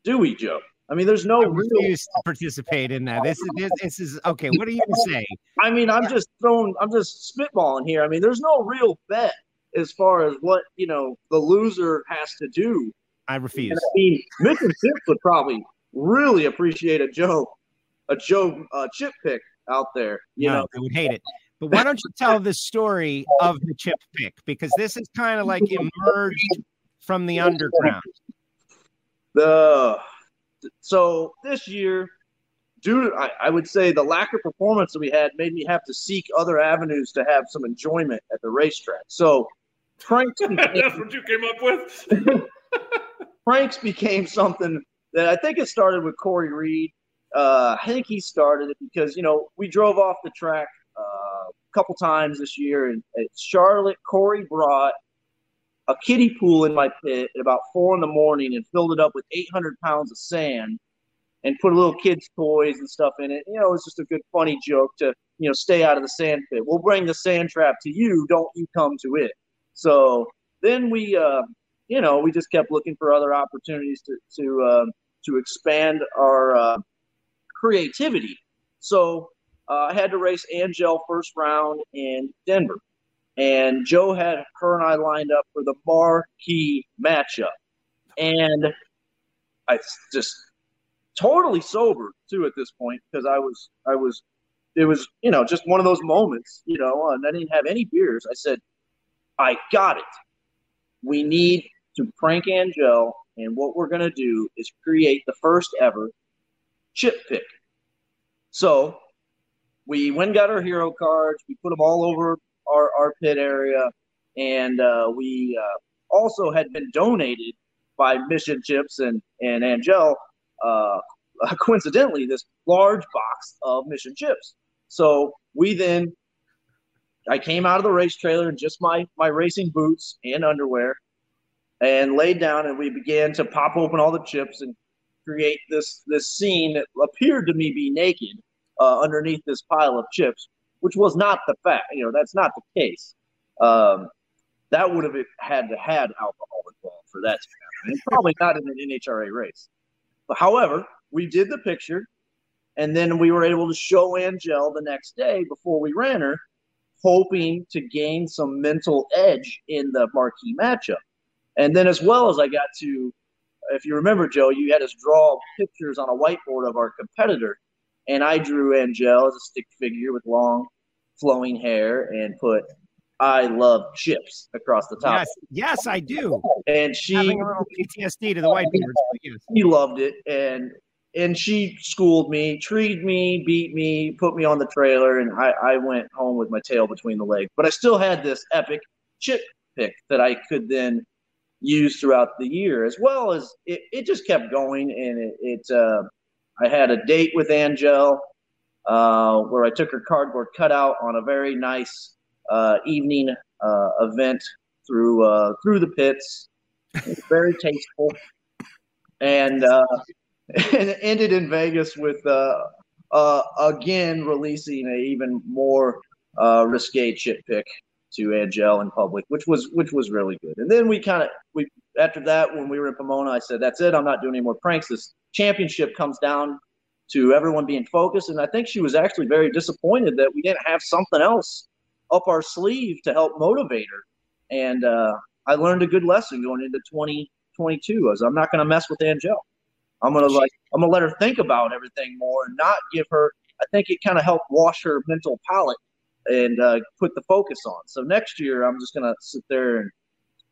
do we, Joe? I mean, there's no I real to participate in that. This is this, this is okay. What are you gonna say? I mean, I'm just throwing, I'm just spitballing here. I mean, there's no real bet as far as what you know the loser has to do. I refuse. And I mean, Mission Chips would probably really appreciate a Joe a Joe uh, chip pick out there. You no, know, they would hate it. But why don't you tell the story of the chip pick? Because this is kind of like emerged from the underground. The so this year, due to, I, I would say the lack of performance that we had made me have to seek other avenues to have some enjoyment at the racetrack. So pranks became, that's what you came up with. pranks became something that I think it started with Cory Reed uh, I think he started it because you know we drove off the track uh, a couple times this year, and at Charlotte, Cory brought a kiddie pool in my pit at about four in the morning and filled it up with 800 pounds of sand and put a little kids' toys and stuff in it. You know, it was just a good, funny joke to you know stay out of the sand pit. We'll bring the sand trap to you. Don't you come to it. So then we, uh, you know, we just kept looking for other opportunities to to uh, to expand our uh, creativity. So uh, I had to race Angelle first round in Denver. And Joe had her and I lined up for the marquee matchup. And I just totally sober too at this point because I was I was it was you know just one of those moments you know uh, and I didn't have any beers. I said, I got it. We need to prank Angelle, and what we're gonna do is create the first ever chip pick. So we went got our hero cards. We put them all over our, our pit area, and uh, we uh, also had been donated by Mission Chips and and Angelle. Uh, coincidentally, this large box of Mission Chips. So we then, I came out of the race trailer in just my my racing boots and underwear, and laid down, and we began to pop open all the chips and create this this scene that appeared to me be naked uh, underneath this pile of chips, which was not the fact. You know, that's not the case. Um, that would have had to had alcohol involved for that to happen, and probably not in an NHRA race. But however, we did the picture, and then we were able to show Angelle the next day before we ran her, hoping to gain some mental edge in the marquee matchup. And then, as well as I got to, if you remember, Joe, you had us draw pictures on a whiteboard of our competitor, and I drew Angelle as a stick figure with long, flowing hair and put "I love chips" across the top. Yes, yes, I do. And she Having a little PTSD to the whiteboards. but yes. she loved it and and she schooled me treated me beat me put me on the trailer and I, I went home with my tail between the legs but i still had this epic chip pick that i could then use throughout the year as well as it, it just kept going and it, it uh, i had a date with Angelle uh, where i took her cardboard cutout on a very nice uh, evening uh, event through uh, through the pits It very tasteful and uh, and ended in Vegas with uh, again releasing a even more risque chip pick to Angelle in public, which was which was really good. And then we kind of we after that when we were in Pomona, I said that's it. I'm not doing any more pranks. This championship comes down to everyone being focused, and I think she was actually very disappointed that we didn't have something else up our sleeve to help motivate her. And uh, I learned a good lesson going into 2022. As I'm not going to mess with Angelle. I'm gonna like I'm gonna let her think about everything more and not give her. I think it kind of helped wash her mental palate and uh, put the focus on. So next year I'm just gonna sit there and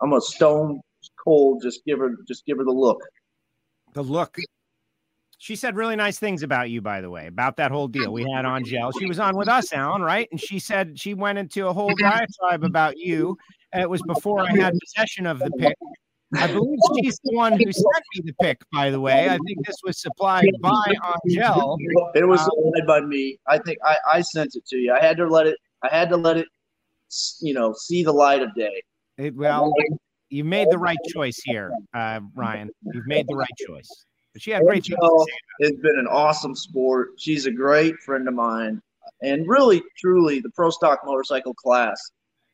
I'm gonna stone cold just give her just give her the look. The look. She said really nice things about you, by the way, about that whole deal. We had on Angelle. She was on with us, Alan, right? And she said she went into a whole diatribe about you. It was before I had possession of the pick. I believe she's the one who sent me the pick, by the way. I think this was supplied by Angelle. It was Um, supplied by me. I think I, I sent it to you. I had to let it. I had to let it. You know, see the light of day. It, well, you made the right choice here, uh, Ryan. You've made the right choice. But she had great things to Angelle say. has been an awesome sport. She's a great friend of mine, and really, truly, the pro stock motorcycle class,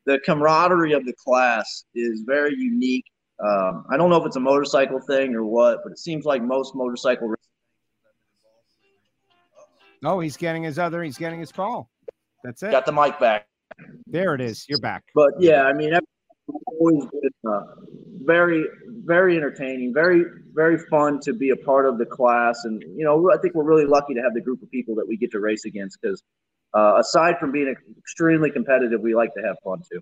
the camaraderie of the class is very unique. Um, I don't know if it's a motorcycle thing or what, but it seems like most motorcycle Oh, he's getting his other. He's getting his call. That's it. got the mic back. There it is. You're back. But yeah, I mean, it's always been uh, very, very entertaining, very, very fun to be a part of the class. And, you know, I think we're really lucky to have the group of people that we get to race against because uh, aside from being extremely competitive, we like to have fun too.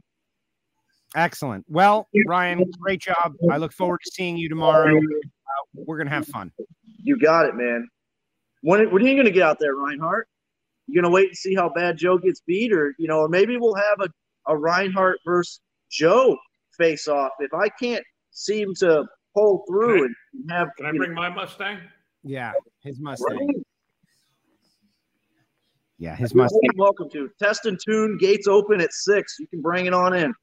Excellent. Well, Ryan, great job. I look forward to seeing you tomorrow. Uh, we're gonna have fun. You got it, man. When, when are you going to get out there, Reinhart? You going to wait and see how bad Joe gets beat? Or, you know, or maybe we'll have a, a Reinhart versus Joe face off. If I can't seem to pull through and have. Can I you know, bring my Mustang? Yeah, his Mustang. Yeah, his Mustang. You're welcome to. Test and tune, gates open at six. You can bring it on in.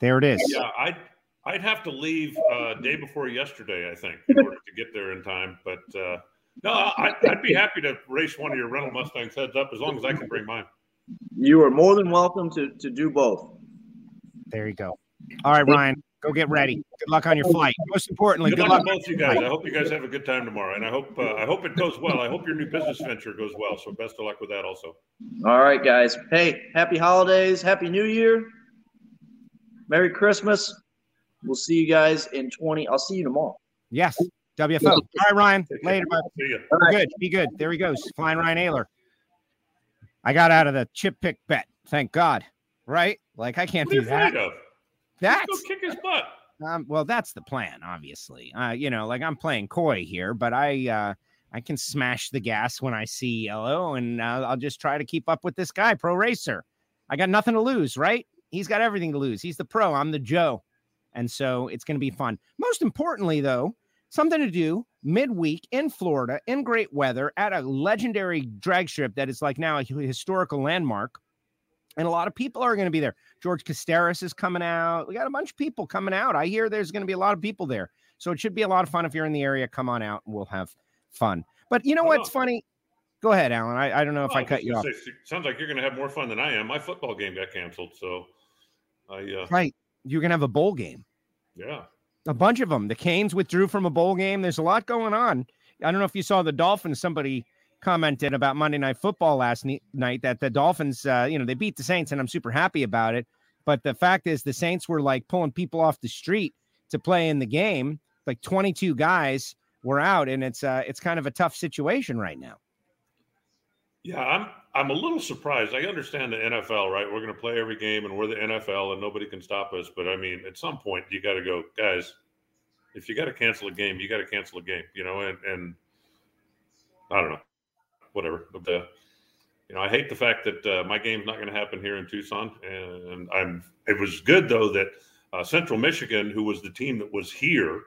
There it is. Yeah, I'd I'd have to leave uh, day before yesterday, I think, in order to get there in time. But uh, no, I, I'd be happy to race one of your rental Mustangs heads up as long as I can bring mine. You are more than welcome to, to do both. There you go. All right, Ryan, go get ready. Good luck on your flight. Most importantly, Good good luck luck. to both you guys. I hope you guys have a good time tomorrow, and I hope uh, I hope it goes well. I hope your new business venture goes well. So best of luck with that, also. All right, guys. Hey, happy holidays. Happy New Year. Merry Christmas. We'll see you guys in 20. I'll see you tomorrow. Yes. WFO. All right, Ryan. Later. Bye. Right. Good. Be good. There he goes. Flying Ryan Oehler. I got out of the chip pick bet. Thank God. Right? Like I can't What are you do that. of? That's Go kick his butt. um, well, that's the plan, obviously. Uh, you know, like I'm playing coy here, but I uh I can smash the gas when I see yellow, and uh, I'll just try to keep up with this guy, pro racer. I got nothing to lose, right? He's got everything to lose. He's the pro. I'm the Joe, and so it's going to be fun. Most importantly, though, something to do midweek in Florida in great weather at a legendary drag strip that is like now a historical landmark. And a lot of people are going to be there. George Casteris is coming out. We got a bunch of people coming out. I hear there's going to be a lot of people there. So it should be a lot of fun. If you're in the area, come on out and we'll have fun. But you know what's funny? Go ahead, Alan. I, I don't know if Oh, I cut you off. say, sounds like you're going to have more fun than I am. My football game got canceled, so I uh, Right. You're going to have a bowl game. yeah. A bunch of them. The Canes withdrew from a bowl game. There's a lot going on. I don't know if you saw the Dolphins. Somebody commented about Monday Night Football last ni- night that the Dolphins, uh, you know, they beat the Saints, and I'm super happy about it. But the fact is, the Saints were like pulling people off the street to play in the game. Like 22 guys were out, and it's uh, it's kind of a tough situation right now. Yeah, I'm I'm a little surprised. I understand the NFL, right? We're going to play every game, and we're the NFL, and nobody can stop us. But I mean, at some point, you got to go, guys. If you got to cancel a game, you got to cancel a game, you know. And and I don't know, whatever. But uh, you know, I hate the fact that uh, my game's not going to happen here in Tucson. And I'm. It was good though that uh, Central Michigan, who was the team that was here,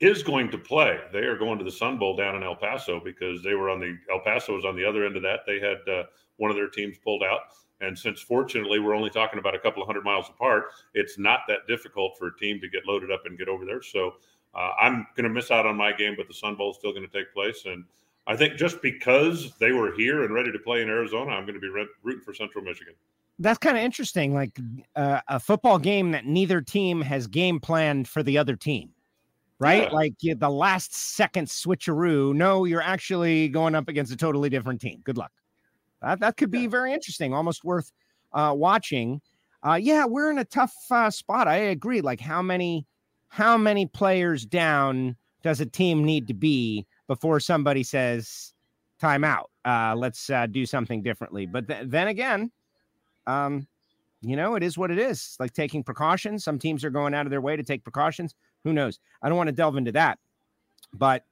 is going to play. They are going to the Sun Bowl down in El Paso because they were on the El Paso was on the other end of that. They had uh, one of their teams pulled out, and since fortunately we're only talking about a couple of hundred miles apart, it's not that difficult for a team to get loaded up and get over there. So uh, I'm going to miss out on my game, but the Sun Bowl is still going to take place, and I think just because they were here and ready to play in Arizona, I'm going to be re- rooting for Central Michigan. That's kind of interesting. Like uh, a football game that neither team has game planned for the other team, right? Yeah. Like you, the last second switcheroo. No, you're actually going up against a totally different team. Good luck. That that could be Yeah. very interesting. Almost worth uh, watching. Uh, yeah, we're in a tough uh, spot. I agree. Like how many how many players down does a team need to be before somebody says timeout? Uh, let's uh, do something differently. But th- then again, um, you know, it is what it is. It's like taking precautions. Some teams are going out of their way to take precautions. Who knows? I don't want to delve into that, but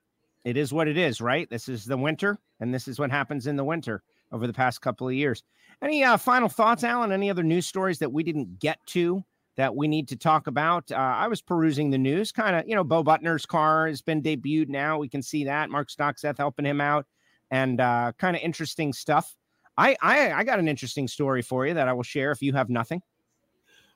it is what it is, right? This is the winter, and this is what happens in the winter over the past couple of years. Any uh, final thoughts, Alan? Any other news stories that we didn't get to that we need to talk about? Uh, I was perusing the news, kind of, you know, Bo Butner's car has been debuted now. We can see that. Mark Stockseth helping him out, and uh, kind of interesting stuff. I, I I got an interesting story for you that I will share if you have nothing.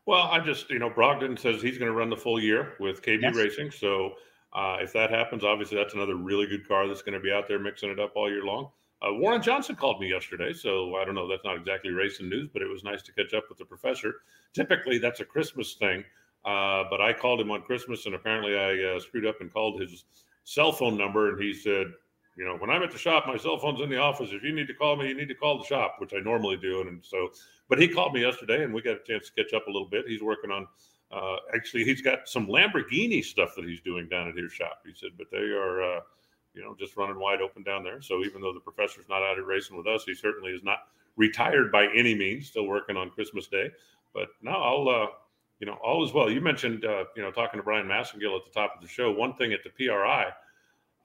Well, I just, you know, Brogdon says he's going to run the full year with KB Yes. Racing. So uh, if that happens, obviously that's another really good car that's going to be out there mixing it up all year long. Uh, Warren Johnson called me yesterday. So I don't know. That's not exactly racing news, but it was nice to catch up with the professor. Typically, that's a Christmas thing. Uh, but I called him on Christmas, and apparently I uh, screwed up and called his cell phone number. And he said, you know, when I'm at the shop, my cell phone's in the office. If you need to call me, you need to call the shop, which I normally do. And, and so, but he called me yesterday, and we got a chance to catch up a little bit. He's working on, uh, actually, he's got some Lamborghini stuff that he's doing down at his shop. He said, but they are, uh, you know, just running wide open down there. So even though the professor's not out here racing with us, he certainly is not retired by any means. Still working on Christmas Day. But no, I'll, uh, you know, all is well. You mentioned, uh, you know, talking to Brian Massengill at the top of the show. One thing at the PRI,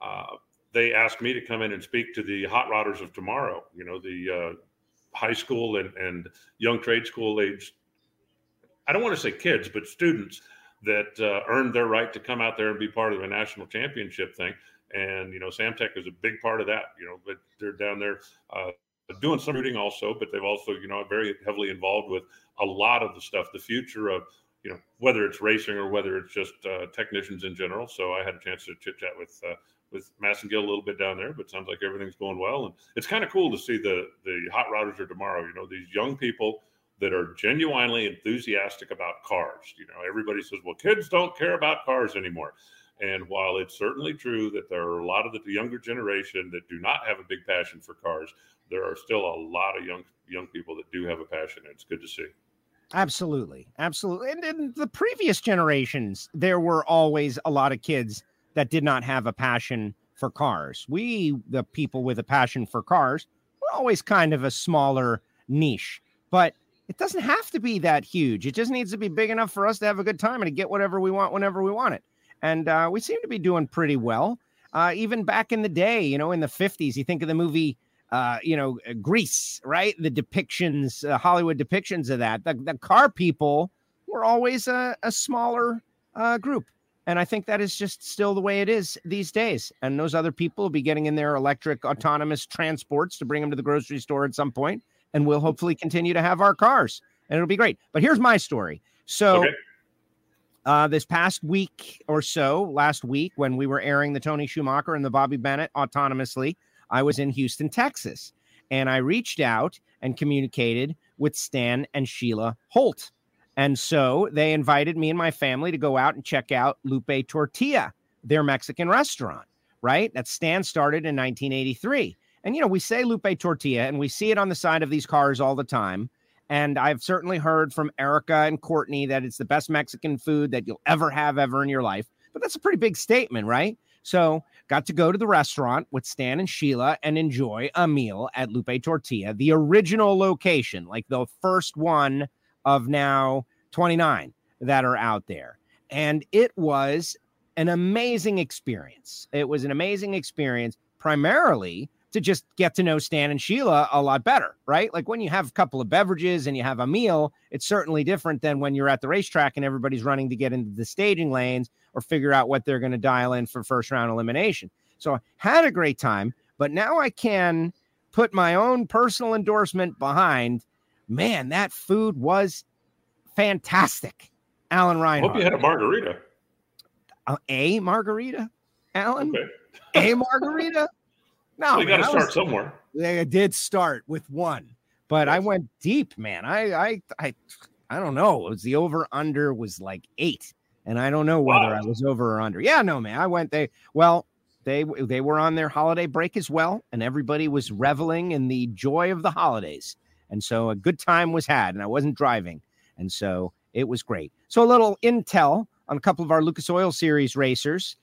uh, they asked me to come in and speak to the hot rodders of tomorrow. You know, the uh, high school and, and young trade school age. I don't want to say kids, but students that uh, earned their right to come out there and be part of a national championship thing. And you know, Samtech is a big part of that. You know, but they're down there uh, doing some shooting also, but they've also you know very heavily involved with a lot of the stuff, the future of you know whether it's racing or whether it's just uh, technicians in general. So I had a chance to chit chat with uh, with Massengill a little bit down there, but sounds like everything's going well, and it's kind of cool to see the the hot rodders are tomorrow. You know, these young people that are genuinely enthusiastic about cars. You know, everybody says, "Well, kids don't care about cars anymore." And while it's certainly true that there are a lot of the younger generation that do not have a big passion for cars, there are still a lot of young young people that do have a passion. And it's good to see. Absolutely, absolutely. And in the previous generations, there were always a lot of kids that did not have a passion for cars. We, the people with a passion for cars, we're always kind of a smaller niche, but it doesn't have to be that huge. It just needs to be big enough for us to have a good time and to get whatever we want whenever we want it. And uh, we seem to be doing pretty well. Uh, even back in the day, you know, in the 50s, you think of the movie, uh, you know, Grease, right? The depictions, uh, Hollywood depictions of that. The, the car people were always a, a smaller uh, group. And I think that is just still the way it is these days. And those other people will be getting in their electric autonomous transports to bring them to the grocery store at some point, and we'll hopefully continue to have our cars, and it'll be great. But here's my story. So, okay. Uh, this past week or so, last week, when we were airing the Tony Schumacher and the Bobby Bennett autonomously, I was in Houston, Texas, and I reached out and communicated with Stan and Sheila Holt and so they invited me and my family to go out and check out Lupe Tortilla, their Mexican restaurant, right? That Stan started in 1983. And, you know, we say Lupe Tortilla and we see it on the side of these cars all the time. And I've certainly heard from Erica and Courtney that it's the best Mexican food that you'll ever have ever in your life. But that's a pretty big statement, right? So, got to go to the restaurant with Stan and Sheila and enjoy a meal at Lupe Tortilla, the original location, like the first one of now 29 that are out there. And it was an amazing experience. It was an amazing experience, primarily to just get to know Stan and Sheila a lot better, right? Like when you have a couple of beverages and you have a meal, it's certainly different than when you're at the racetrack and everybody's running to get into the staging lanes or figure out what they're going to dial in for first round elimination. So I had a great time, but now I can put my own personal endorsement behind. Man, that food was fantastic. Alan Ryan. Hope you had a margarita. Uh, a margarita, Alan. Okay. a margarita. No, you got to start was, somewhere. They did start with one, but yes. I went deep, man. I, I, I, I don't know. It was the over under was like eight, and I don't know whether wow. I was over or under. Yeah, no, man. I went. They well, they they were on their holiday break as well, and everybody was reveling in the joy of the holidays, and so a good time was had, and I wasn't driving. And so it was great. So a little intel on a couple of our Lucas Oil Series racers.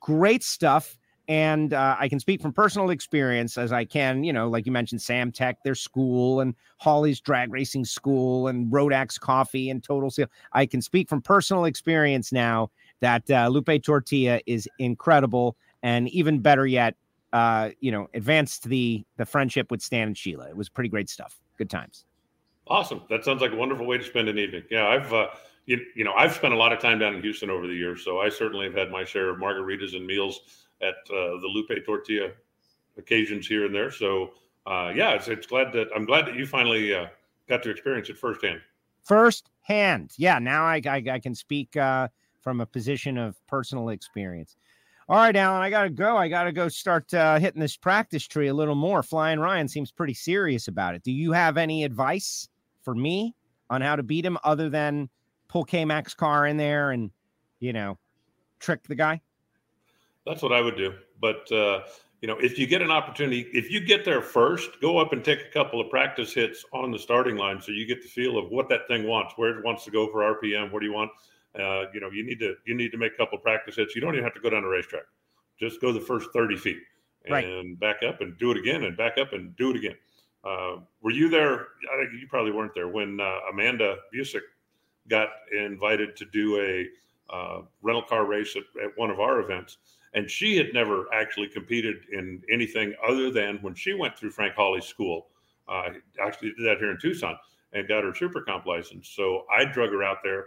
Great stuff. And uh, I can speak from personal experience as I can, you know, like you mentioned, Sam Tech, their school, and Holly's drag racing school, and Rodak's Coffee, and Total Seal. I can speak from personal experience now that uh, Lupe Tortilla is incredible, and even better yet, uh, you know, advanced the the friendship with Stan and Sheila. It was pretty great stuff. Good times. Awesome. That sounds like a wonderful way to spend an evening. Yeah, I've uh, you, you know I've spent a lot of time down in Houston over the years, so I certainly have had my share of margaritas and meals at uh, the Lupe Tortilla occasions here and there. So uh, yeah, it's, it's glad that I'm glad that you finally uh, got to experience it firsthand. Firsthand, yeah. Now I I, I can speak uh, from a position of personal experience. All right, Alan, I got to go. I got to go start uh, hitting this practice tree a little more. Flying Ryan seems pretty serious about it. Do you have any advice for me on how to beat him other than pull K Max car in there and, you know, trick the guy? That's what I would do. But, uh, you know, if you get an opportunity, if you get there first, go up and take a couple of practice hits on the starting line so you get the feel of what that thing wants, where it wants to go for RPM, what do you want? Uh, you know, you need to you need to make a couple of practice hits. You don't even have to go down a racetrack. Just go the first 30 feet and right. back up and do it again and back up and do it again. Uh, were you there? I think you probably weren't there when uh, Amanda Busick got invited to do a uh, rental car race at, at, one of our events, and she had never actually competed in anything other than when she went through Frank Hawley's school. Uh, actually, did that here in Tucson and got her super comp license. So I drug her out there,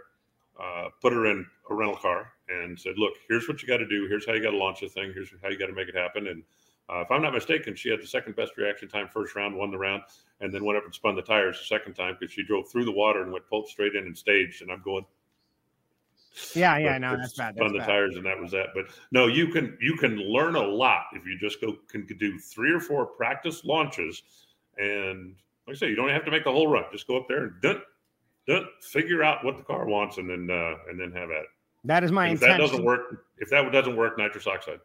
uh, put her in a rental car, and said, "Look, here's what you got to do. Here's how you got to launch the thing. Here's how you got to make it happen." And uh, if I'm not mistaken, she had the second best reaction time first round, won the round, and then went up and spun the tires the second time because she drove through the water and went pulled straight in and staged. And I'm going. Yeah, yeah, no, that's bad. Spun the bad. tires, and that was that. But no, you can you can learn a lot if you just go can do three or four practice launches, and like I say, you don't have to make the whole run. Just go up there and dun, dun, figure out what the car wants, and then uh, and then have at it. That is my if intention. that doesn't work, if that doesn't work, nitrous oxide.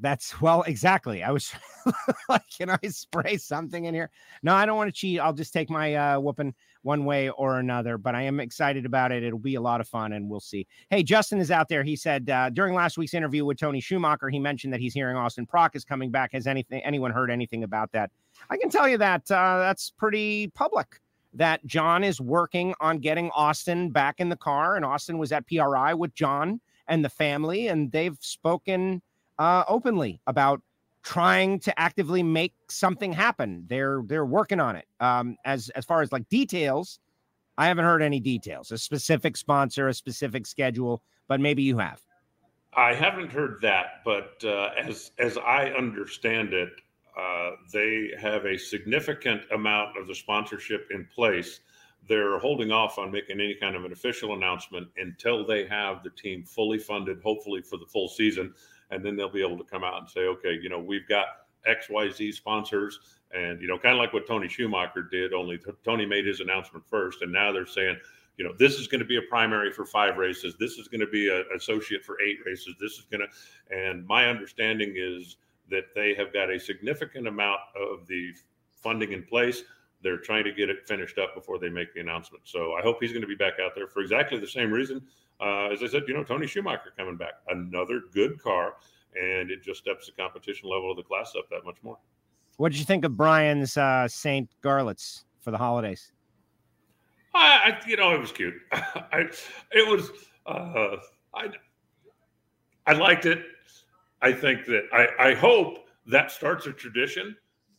That's well, exactly. I was like, can I spray something in here? No, I don't want to cheat. I'll just take my uh, whooping one way or another, but I am excited about it. It'll be a lot of fun and we'll see. Hey, Justin is out there. He said uh, during last week's interview with Tony Schumacher, he mentioned that he's hearing Austin Prock is coming back. Has anything anyone heard anything about that? I can tell you that uh, that's pretty public that John is working on getting Austin back in the car. And Austin was at PRI with John and the family, and they've spoken uh, openly about trying to actively make something happen. They're they're working on it. Um, as as far as like details, I haven't heard any details. A specific sponsor, a specific schedule, but maybe you have. I haven't heard that, but uh, as as I understand it, uh, they have a significant amount of the sponsorship in place. They're holding off on making any kind of an official announcement until they have the team fully funded, hopefully for the full season and then they'll be able to come out and say, okay, you know, we've got X, Y, Z sponsors, and you know, kind of like what Tony Schumacher did. Only Tony made his announcement first, and now they're saying, you know, this is going to be a primary for five races. This is going to be an associate for eight races. This is going to, and my understanding is that they have got a significant amount of the funding in place. They're trying to get it finished up before they make the announcement. So I hope he's going to be back out there for exactly the same reason uh, as I said, you know, Tony Schumacher coming back, another good car, and it just steps the competition level of the class up that much more. What did you think of Brian's uh, St. Garlits for the holidays? I, I, you know, it was cute. I, it was, uh, I, I liked it. I think that I, I hope that starts a tradition.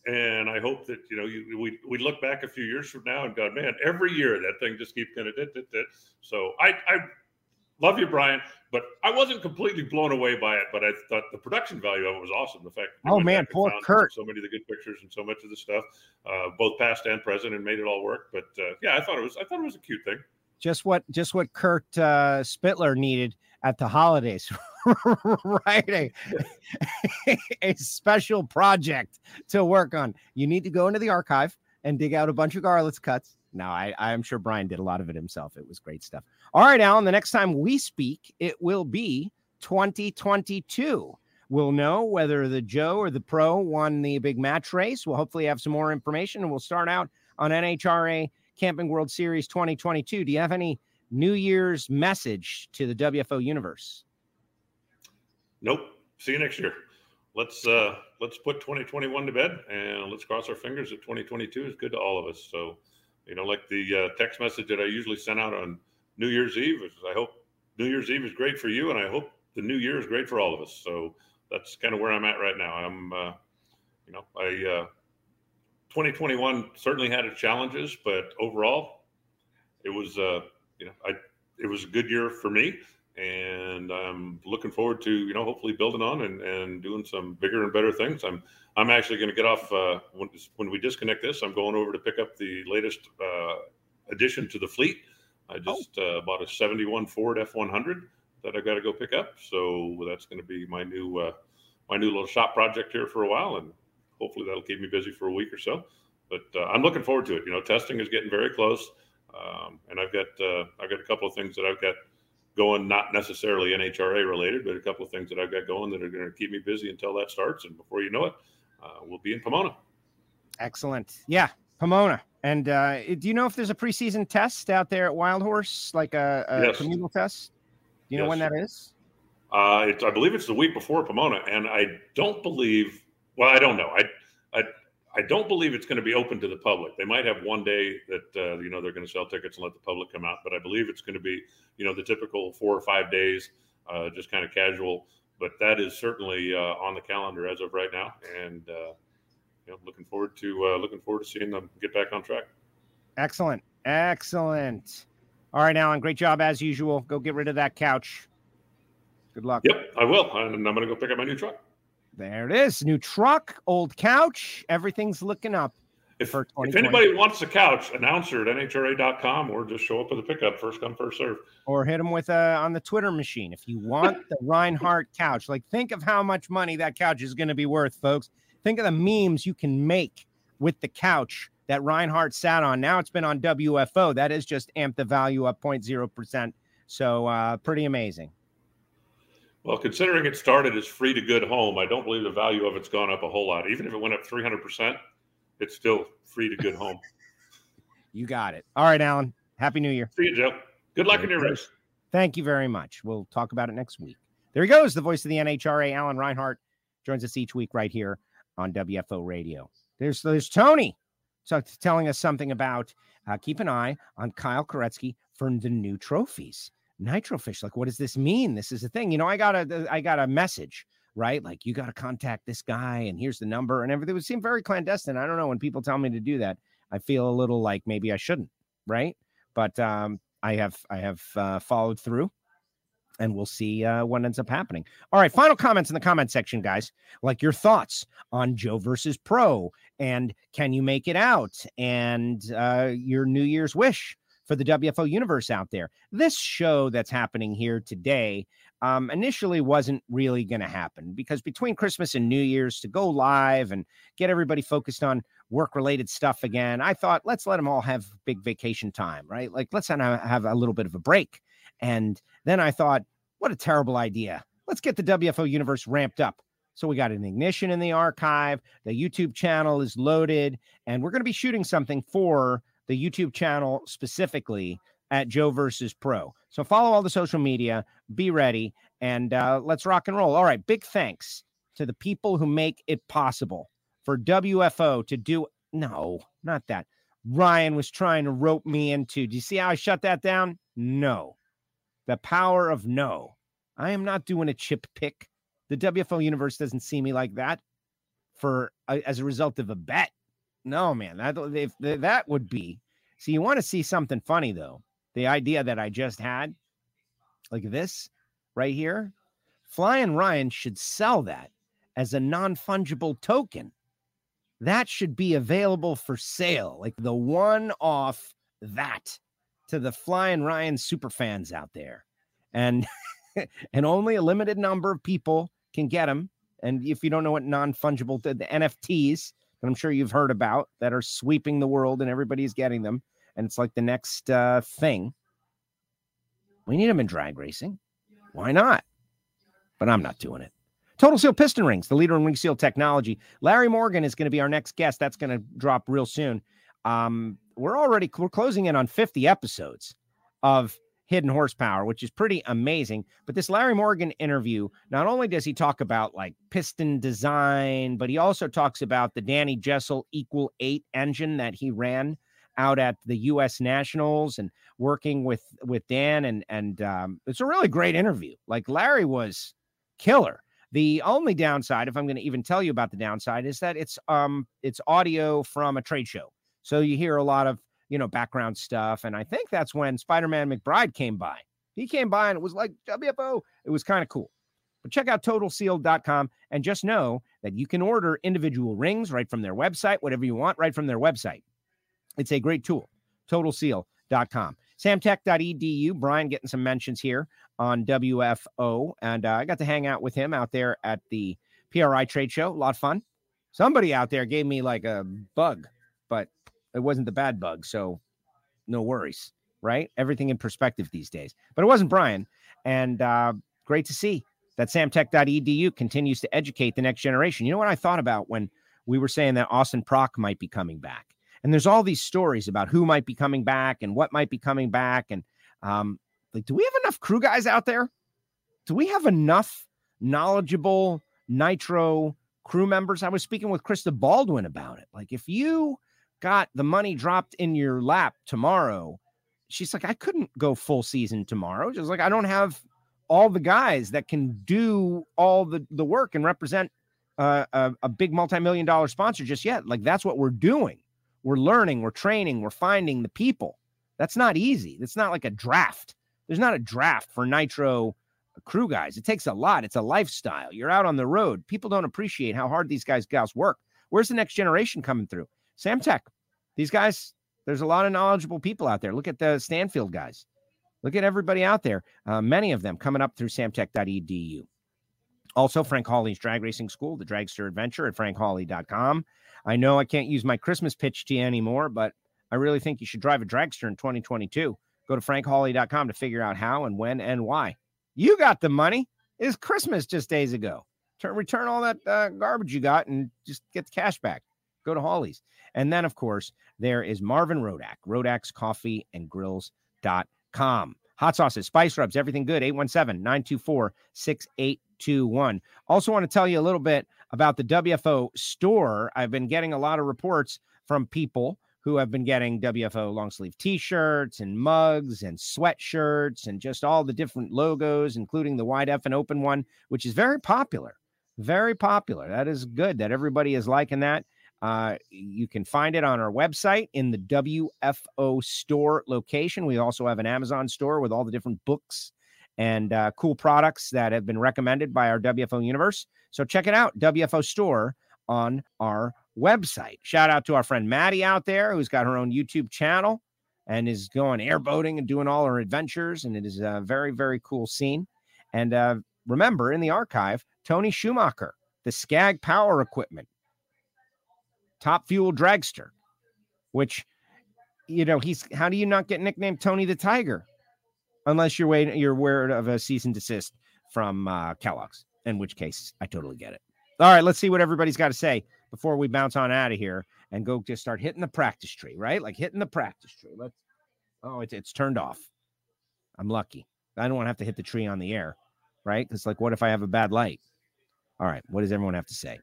And I hope that, you know, you, we, we look back a few years from now and go, man, every year that thing just keeps kind of, so I, I love you, Brian. But I wasn't completely blown away by it. But I thought the production value of it was awesome. The fact, oh man, poor Kurt, so many of the good pictures and so much of the stuff, uh, both past and present, and made it all work. But uh, yeah, I thought it was, I thought it was a cute thing. Just what, just what Kurt uh, Spittler needed at the holidays, right? A, a special project to work on. You need to go into the archive and dig out a bunch of Garlits cuts. Now, I, I'm sure Brian did a lot of it himself. It was great stuff. All right, Alan, the next time we speak, it will be 2022. We'll know whether the Joe or the Pro won the big match race. We'll hopefully have some more information and we'll start out on NHRA Camping World Series 2022. Do you have any New Year's message to the WFO universe? Nope. See you next year. Let's uh let's put 2021 to bed and let's cross our fingers that 2022 is good to all of us. So, you know, like the uh, text message that I usually send out on New Year's Eve. I hope New Year's Eve is great for you, and I hope the new year is great for all of us. So that's kind of where I'm at right now. I'm, uh, you know, I uh, 2021 certainly had its challenges, but overall, it was, uh, you know, I it was a good year for me, and I'm looking forward to you know hopefully building on and, and doing some bigger and better things. I'm I'm actually going to get off uh, when when we disconnect this. I'm going over to pick up the latest uh, addition to the fleet I oh. just oh. uh, bought a 71 Ford F100 that I've got to go pick up. So that's going to be my new uh, my new little shop project here for a while, and hopefully that'll keep me busy for a week or so. But uh, I'm looking forward to it. You know, testing is getting very close, um, and I've got uh, I've got a couple of things that I've got going, not necessarily NHRA related, but a couple of things that I've got going that are going to keep me busy until that starts. And before you know it, uh, we'll be in Pomona. Excellent. Yeah, Pomona. And uh, do you know if there's a preseason test out there at Wild Horse, like a, a yes. communal test? Do you yes. know when that is? Uh, it's, I believe it's the week before Pomona, and I don't believe. Well, I don't know. I, I, don't believe it's going to be open to the public. They might have one day that uh, you know they're going to sell tickets and let the public come out, but I believe it's going to be you know the typical four or five days, uh, just kind of casual. But that is certainly uh, on the calendar as of right now, and uh, you know, looking forward to uh, looking forward to seeing them get back on track. Excellent, excellent. All right, Alan, great job as usual. Go get rid of that couch. Good luck. Yep, I will. And I'm going to go pick up my new truck. There it is. New truck, old couch. Everything's looking up. If, if anybody wants a couch, announcer at nhra.com or just show up with a pickup, first come, first serve. Or hit them with a on the Twitter machine. If you want the Reinhart couch, like think of how much money that couch is going to be worth, folks. Think of the memes you can make with the couch that Reinhart sat on. Now it's been on WFO. That is just amped the value up 0.0%. So uh, pretty amazing. Well, considering it started as free to good home, I don't believe the value of it's gone up a whole lot. Even if it went up 300%, it's still free to good home. you got it. All right, Alan. Happy New Year. See you, Joe. Good luck in your race. Thank you very much. We'll talk about it next week. There he goes, the voice of the NHRA, Alan Reinhart, joins us each week right here on WFO Radio. There's there's Tony so telling us something about uh, keep an eye on Kyle Koretsky for the new trophies. Nitrofish, like what does this mean? This is a thing. You know, I got a I got a message, right? Like you got to contact this guy and here's the number and everything. It would seem very clandestine. I don't know when people tell me to do that. I feel a little like maybe I shouldn't, right? But um, I have I have uh, followed through and we'll see uh, what ends up happening. All right, final comments in the comment section, guys. Like your thoughts on Joe versus Pro, and can you make it out, and uh, your New Year's wish for the WFO universe out there. This show that's happening here today um, initially wasn't really going to happen because between Christmas and New Year's to go live and get everybody focused on work related stuff again, I thought let's let them all have big vacation time, right? Like let's have a little bit of a break. And then I thought, what a terrible idea. Let's get the WFO universe ramped up. So we got an ignition in the archive. The YouTube channel is loaded, and we're going to be shooting something for the YouTube channel specifically at Joe versus Pro. So follow all the social media, be ready, and uh, let's rock and roll. All right, big thanks to the people who make it possible for WFO to do. No, not that. Ryan was trying to rope me into. Do you see how I shut that down? No. The power of no. I am not doing a chip pick. The WFO universe doesn't see me like that for uh, as a result of a bet. No, man, that if that would be. See, you want to see something funny though. The idea that I just had, like this right here, Flying Ryan should sell that as a non fungible token. That should be available for sale, like the one off that to the Flying Ryan super fans out there. And and only a limited number of people can get them. And if you don't know what non-fungible the, the NFTs that I'm sure you've heard about that are sweeping the world and everybody's getting them, and it's like the next uh, thing. We need them in drag racing. Why not? But I'm not doing it. Total Seal Piston Rings, the leader in ring seal technology. Larry Morgan is going to be our next guest. That's going to drop real soon. Um, we're already we're closing in on 50 episodes of Hidden Horsepower, which is pretty amazing. But this Larry Morgan interview, not only does he talk about like piston design, but he also talks about the Danny Jesel Equal Eight engine that he ran out at the U.S. Nationals and working with with Dan and and um, it's a really great interview. Like Larry was killer. The only downside, if I'm going to even tell you about the downside, is that it's um it's audio from a trade show. So you hear a lot of, you know, background stuff. And I think that's when Spider Man McBride came by. He came by and it was like WFO. It was kind of cool. But check out totalseal.com and just know that you can order individual rings right from their website, whatever you want, right from their website. It's a great tool. Totalseal.com. Samtech.edu. Brian getting some mentions here on WFO. And uh, I got to hang out with him out there at the PRI trade show. A lot of fun. Somebody out there gave me like a bug, but it wasn't the bad bug. So no worries, right? Everything in perspective these days. But it wasn't Brian. And uh, great to see that samtech.edu continues to educate the next generation. You know what I thought about when we were saying that Austin Prock might be coming back? And there's all these stories about who might be coming back and what might be coming back. And um, like, do we have enough crew guys out there? Do we have enough knowledgeable nitro crew members? I was speaking with Krista Baldwin about it. Like, if you got the money dropped in your lap tomorrow, she's like, I couldn't go full season tomorrow. She's like, I don't have all the guys that can do all the, the work and represent uh, a, a big multi-million dollar sponsor just yet. Like that's what we're doing. We're learning, we're training, we're finding the people. That's not easy. That's not like a draft. There's not a draft for Nitro crew guys. It takes a lot. It's a lifestyle. You're out on the road. People don't appreciate how hard these guys gals work. Where's the next generation coming through? Samtech. These guys, there's a lot of knowledgeable people out there. Look at the Stanfield guys. Look at everybody out there. Uh, many of them coming up through samtech.edu. Also, Frank Hawley's Drag Racing School, the Dragster Adventure at frankhawley.com. I know I can't use my Christmas pitch to you anymore, but I really think you should drive a dragster in 2022. Go to frankhawley.com to figure out how and when and why. You got the money. It's Christmas just days ago. Turn, return all that uh, garbage you got and just get the cash back. Go to Hawley's. And then, of course, there is Marvin Rodak, Rodak's Coffee and Grills.com. Hot sauces, spice rubs, everything good. 817 924 6821. Also, want to tell you a little bit about the WFO store. I've been getting a lot of reports from people who have been getting WFO long sleeve t shirts and mugs and sweatshirts and just all the different logos, including the wide F and open one, which is very popular. Very popular. That is good that everybody is liking that. Uh, you can find it on our website in the WFO store location. We also have an Amazon store with all the different books and uh, cool products that have been recommended by our WFO universe. So check it out, WFO store on our website. Shout out to our friend Maddie out there who's got her own YouTube channel and is going airboating and doing all her adventures. And it is a very, very cool scene. And uh, remember, in the archive, Tony Schumacher, the Scag Power Equipment, top fuel dragster, which, you know, he's how do you not get nicknamed Tony the Tiger unless you're waiting, you're aware of a cease and desist from uh, Kellogg's, in which case I totally get it. All right, let's see what everybody's got to say before we bounce on out of here and go just start hitting the practice tree, right? Like hitting the practice tree. Let's. Oh, it's it's turned off. I'm lucky. I don't want to have to hit the tree on the air, right? Because like, what if I have a bad light? All right, what does everyone have to say?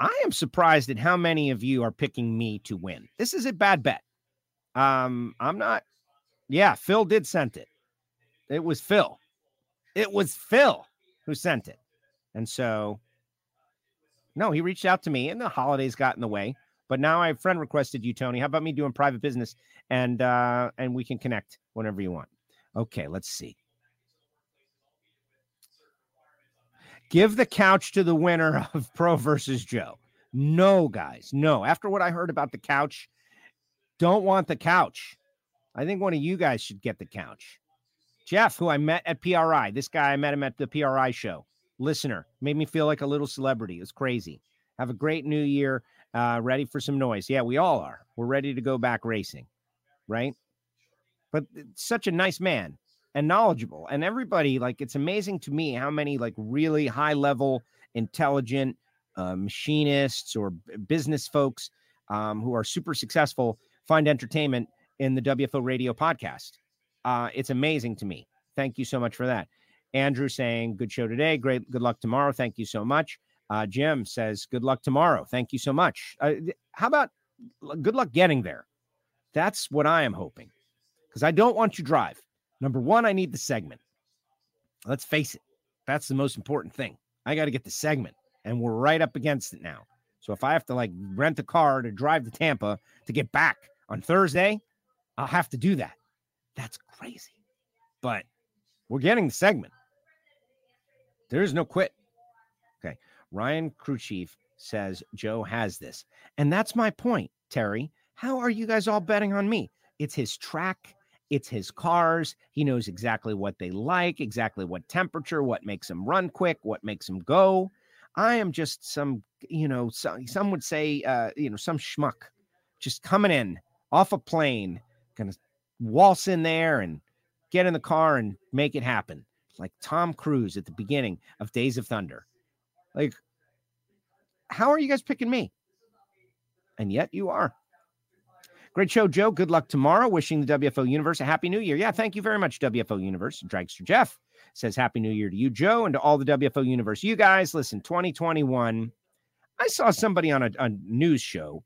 I am surprised at how many of you are picking me to win. This is a bad bet. Um, I'm not. Yeah, Phil did send it. It was Phil. It was Phil who sent it. And so, no, he reached out to me, and the holidays got in the way. But now I friend requested you, Tony. How about me doing private business, and uh, and we can connect whenever you want. Okay, let's see. Give the couch to the winner of Pro versus Joe. No, guys, no. After what I heard about the couch, don't want the couch. I think one of you guys should get the couch. Jeff, who I met at PRI, this guy, I met him at the PRI show. Listener, made me feel like a little celebrity. It was crazy. Have a great new year. Uh, ready for some noise. Yeah, we all are. We're ready to go back racing, right? But such a nice man and knowledgeable. And everybody, like, it's amazing to me how many, like, really high level, intelligent uh, machinists or business folks um, who are super successful find entertainment in the WFO radio podcast. Uh, it's amazing to me. Thank you so much for that. Andrew saying, good show today. Great. Good luck tomorrow. Thank you so much. Uh, Jim says, good luck tomorrow. Thank you so much. Uh, how about good luck getting there? That's what I am hoping because I don't want you drive. Number one, I need the segment. Let's face it, that's the most important thing. I got to get the segment, and we're right up against it now. So if I have to like rent a car to drive to Tampa to get back on Thursday, I'll have to do that. That's crazy. But we're getting the segment. There is no quit. Okay. Ryan Crew Chief says Joe has this. And that's my point, Terry. How are you guys all betting on me? It's his track, it's his cars. He knows exactly what they like, exactly what temperature, what makes them run quick, what makes them go. I am just some, you know, some, some would say, uh, you know, some schmuck just coming in off a plane, gonna waltz in there and get in the car and make it happen. Like Tom Cruise at the beginning of Days of Thunder. Like, how are you guys picking me? And yet you are. Great show, Joe. Good luck tomorrow. Wishing the WFO Universe a happy new year. Yeah, thank you very much, WFO Universe. Dragster Jeff says happy new year to you, Joe, and to all the WFO Universe. You guys, listen, 2021. I saw somebody on a, a news show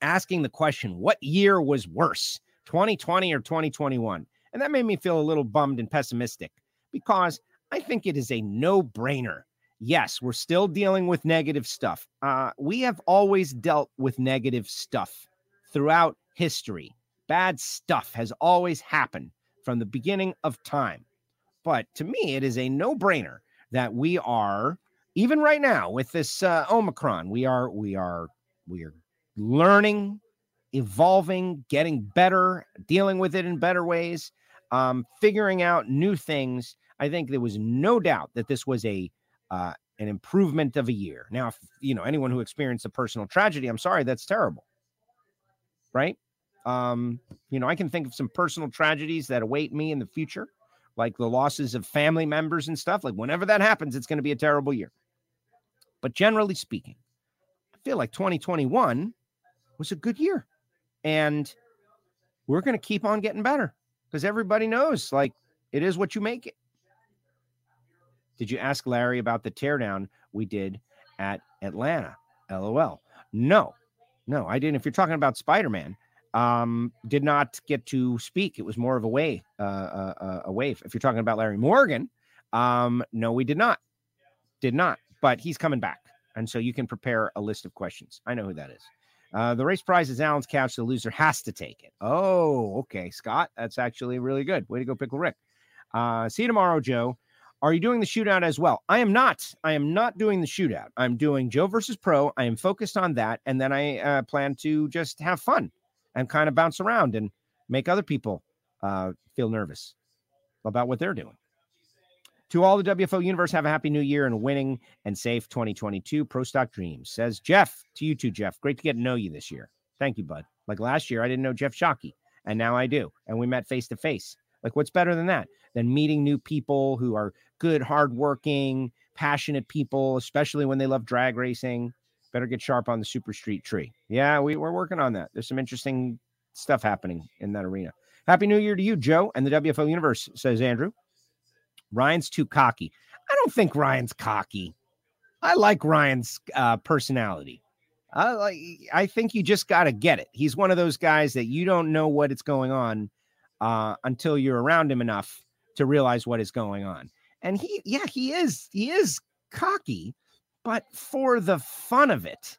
asking the question, what year was worse, 2020 or 2021? And that made me feel a little bummed and pessimistic because I think it is a no brainer. Yes, we're still dealing with negative stuff. Uh, we have always dealt with negative stuff throughout history. Bad stuff has always happened from the beginning of time. But to me, it is a no brainer that we are, even right now with this uh, Omicron, we are, we are, we are learning, evolving, getting better, dealing with it in better ways, um, figuring out new things. I think there was no doubt that this was a uh, an improvement of a year. Now, if you know anyone who experienced a personal tragedy, I'm sorry, that's terrible, right? Um, you know, I can think of some personal tragedies that await me in the future, like the losses of family members and stuff. Like whenever that happens, it's going to be a terrible year. But generally speaking, I feel like 2021 was a good year. And we're going to keep on getting better because everybody knows like it is what you make it. Did you ask Larry about the teardown we did at Atlanta? LOL. No, no, I didn't. If you're talking about Spider Man, um, did not get to speak. It was more of a wave, uh, uh, uh, a wave. If you're talking about Larry Morgan, um, no, we did not, did not. But he's coming back, and so you can prepare a list of questions. I know who that is. Uh, the race prize is Alan's couch. The loser has to take it. Oh, okay, Scott. That's actually really good. Way to go, Pickle Rick. Uh, see you tomorrow, Joe. Are you doing the shootout as well? I am not. I am not doing the shootout. I'm doing Joe versus Pro. I am focused on that. And then I uh, plan to just have fun and kind of bounce around and make other people uh, feel nervous about what they're doing. To all the WFO universe, have a happy new year and winning and safe 2022. Pro Stock Dreams says Jeff to you too, Jeff. Great to get to know you this year. Thank you, bud. Like last year, I didn't know Jeff Shockey, and now I do. And we met face to face. Like, what's better than that? Than meeting new people who are good, hardworking, passionate people, especially when they love drag racing. Better get sharp on the super street tree. Yeah, we, we're working on that. There's some interesting stuff happening in that arena. Happy New Year to you, Joe, and the WFO universe, says Andrew. Ryan's too cocky. I don't think Ryan's cocky. I like Ryan's uh, personality. I like. I think you just got to get it. He's one of those guys that you don't know what it's going on uh, until you're around him enough to realize what is going on. And he, yeah, he is. He is cocky, but for the fun of it,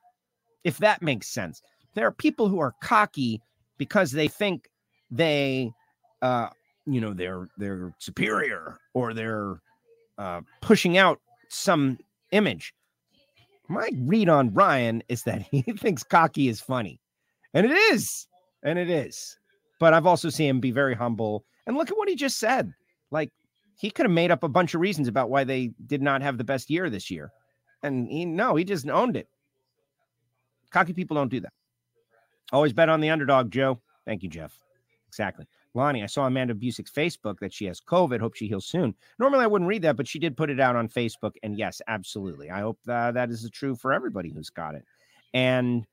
if that makes sense. There are people who are cocky because they think they uh, you know they're they're superior or they're uh, pushing out some image. My read on Ryan is that he thinks cocky is funny, and it is, and it is. But I've also seen him be very humble. And look at what he just said. Like he could have made up a bunch of reasons about why they did not have the best year this year, and he no, he just owned it. Cocky people don't do that. Always bet on the underdog, Joe. Thank you, Jeff. Exactly. Lonnie, I saw Amanda Busick's Facebook that she has COVID. Hope she heals soon. Normally, I wouldn't read that, but she did put it out on Facebook. And yes, absolutely. I hope that, that is true for everybody who's got it. And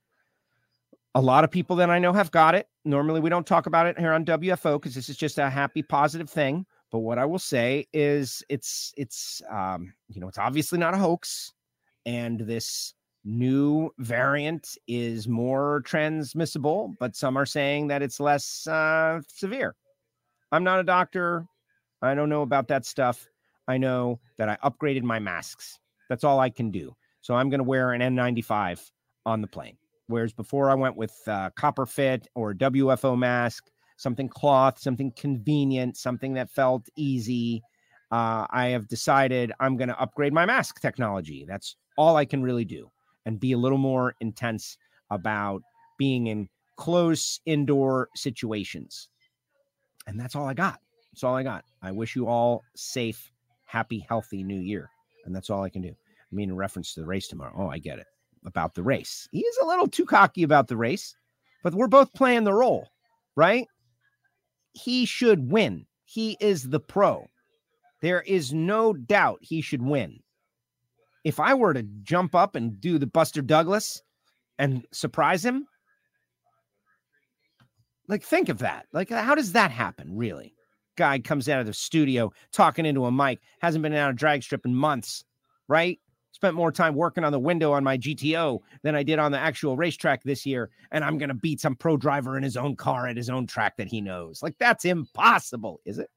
a lot of people that I know have got it. Normally, we don't talk about it here on WFO because this is just a happy, positive thing. But what I will say is, it's it's um, you know, it's obviously not a hoax, and this new variant is more transmissible, but some are saying that it's less uh, severe. I'm not a doctor. I don't know about that stuff. I know that I upgraded my masks. That's all I can do. So I'm going to wear an N95 on the plane. Whereas before I went with uh, copper fit or WFO mask, something cloth, something convenient, something that felt easy. Uh, I have decided I'm going to upgrade my mask technology. That's all I can really do and be a little more intense about being in close indoor situations. And that's all I got. That's all I got. I wish you all safe, happy, healthy new year. And that's all I can do. I mean, in reference to the race tomorrow. Oh, I get it. About the race. He is a little too cocky about the race, but we're both playing the role, right? He should win. He is the pro. There is no doubt he should win if I were to jump up and do the Buster Douglas and surprise him, like think of that. Like, how does that happen, really? Guy comes out of the studio talking into a mic, hasn't been out of drag strip in months, right? Spent more time working on the window on my GTO than I did on the actual racetrack this year. And I'm going to beat some pro driver in his own car at his own track that he knows. Like, that's impossible, is it?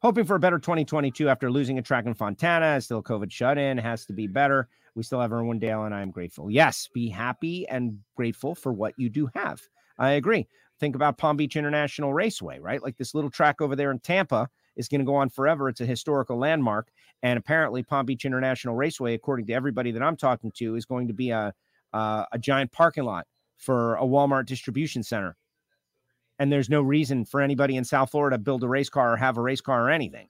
hoping for a better 2022 after losing a track in Fontana. Still COVID shut in, has to be better. We still have Irwindale, and I am grateful. Yes, be happy and grateful for what you do have. I agree. Think about Palm Beach International Raceway, right? Like this little track over there in Tampa is going to go on forever. It's a historical landmark. And apparently, Palm Beach International Raceway, according to everybody that I'm talking to, is going to be a, a, a giant parking lot for a Walmart distribution center and there's no reason for anybody in South Florida to build a race car or have a race car or anything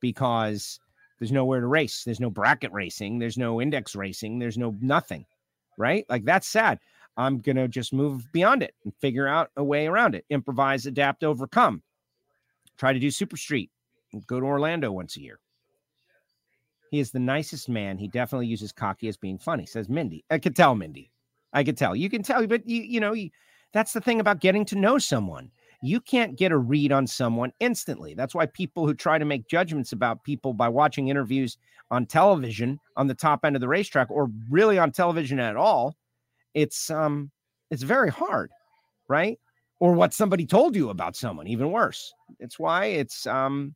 because there's nowhere to race. There's no bracket racing. There's no index racing. There's no nothing, right? Like that's sad. I'm going to just move beyond it and figure out a way around it, improvise, adapt, overcome. Try to do Super Street. Go to Orlando once a year. He is the nicest man. He definitely uses cocky as being funny, says Mindy. I could tell, Mindy. I could tell. You can tell, but you, you know, you, that's the thing about getting to know someone. You can't get a read on someone instantly. That's why people who try to make judgments about people by watching interviews on television on the top end of the racetrack or really on television at all, it's um it's very hard, right? Or what somebody told you about someone, even worse. It's why it's um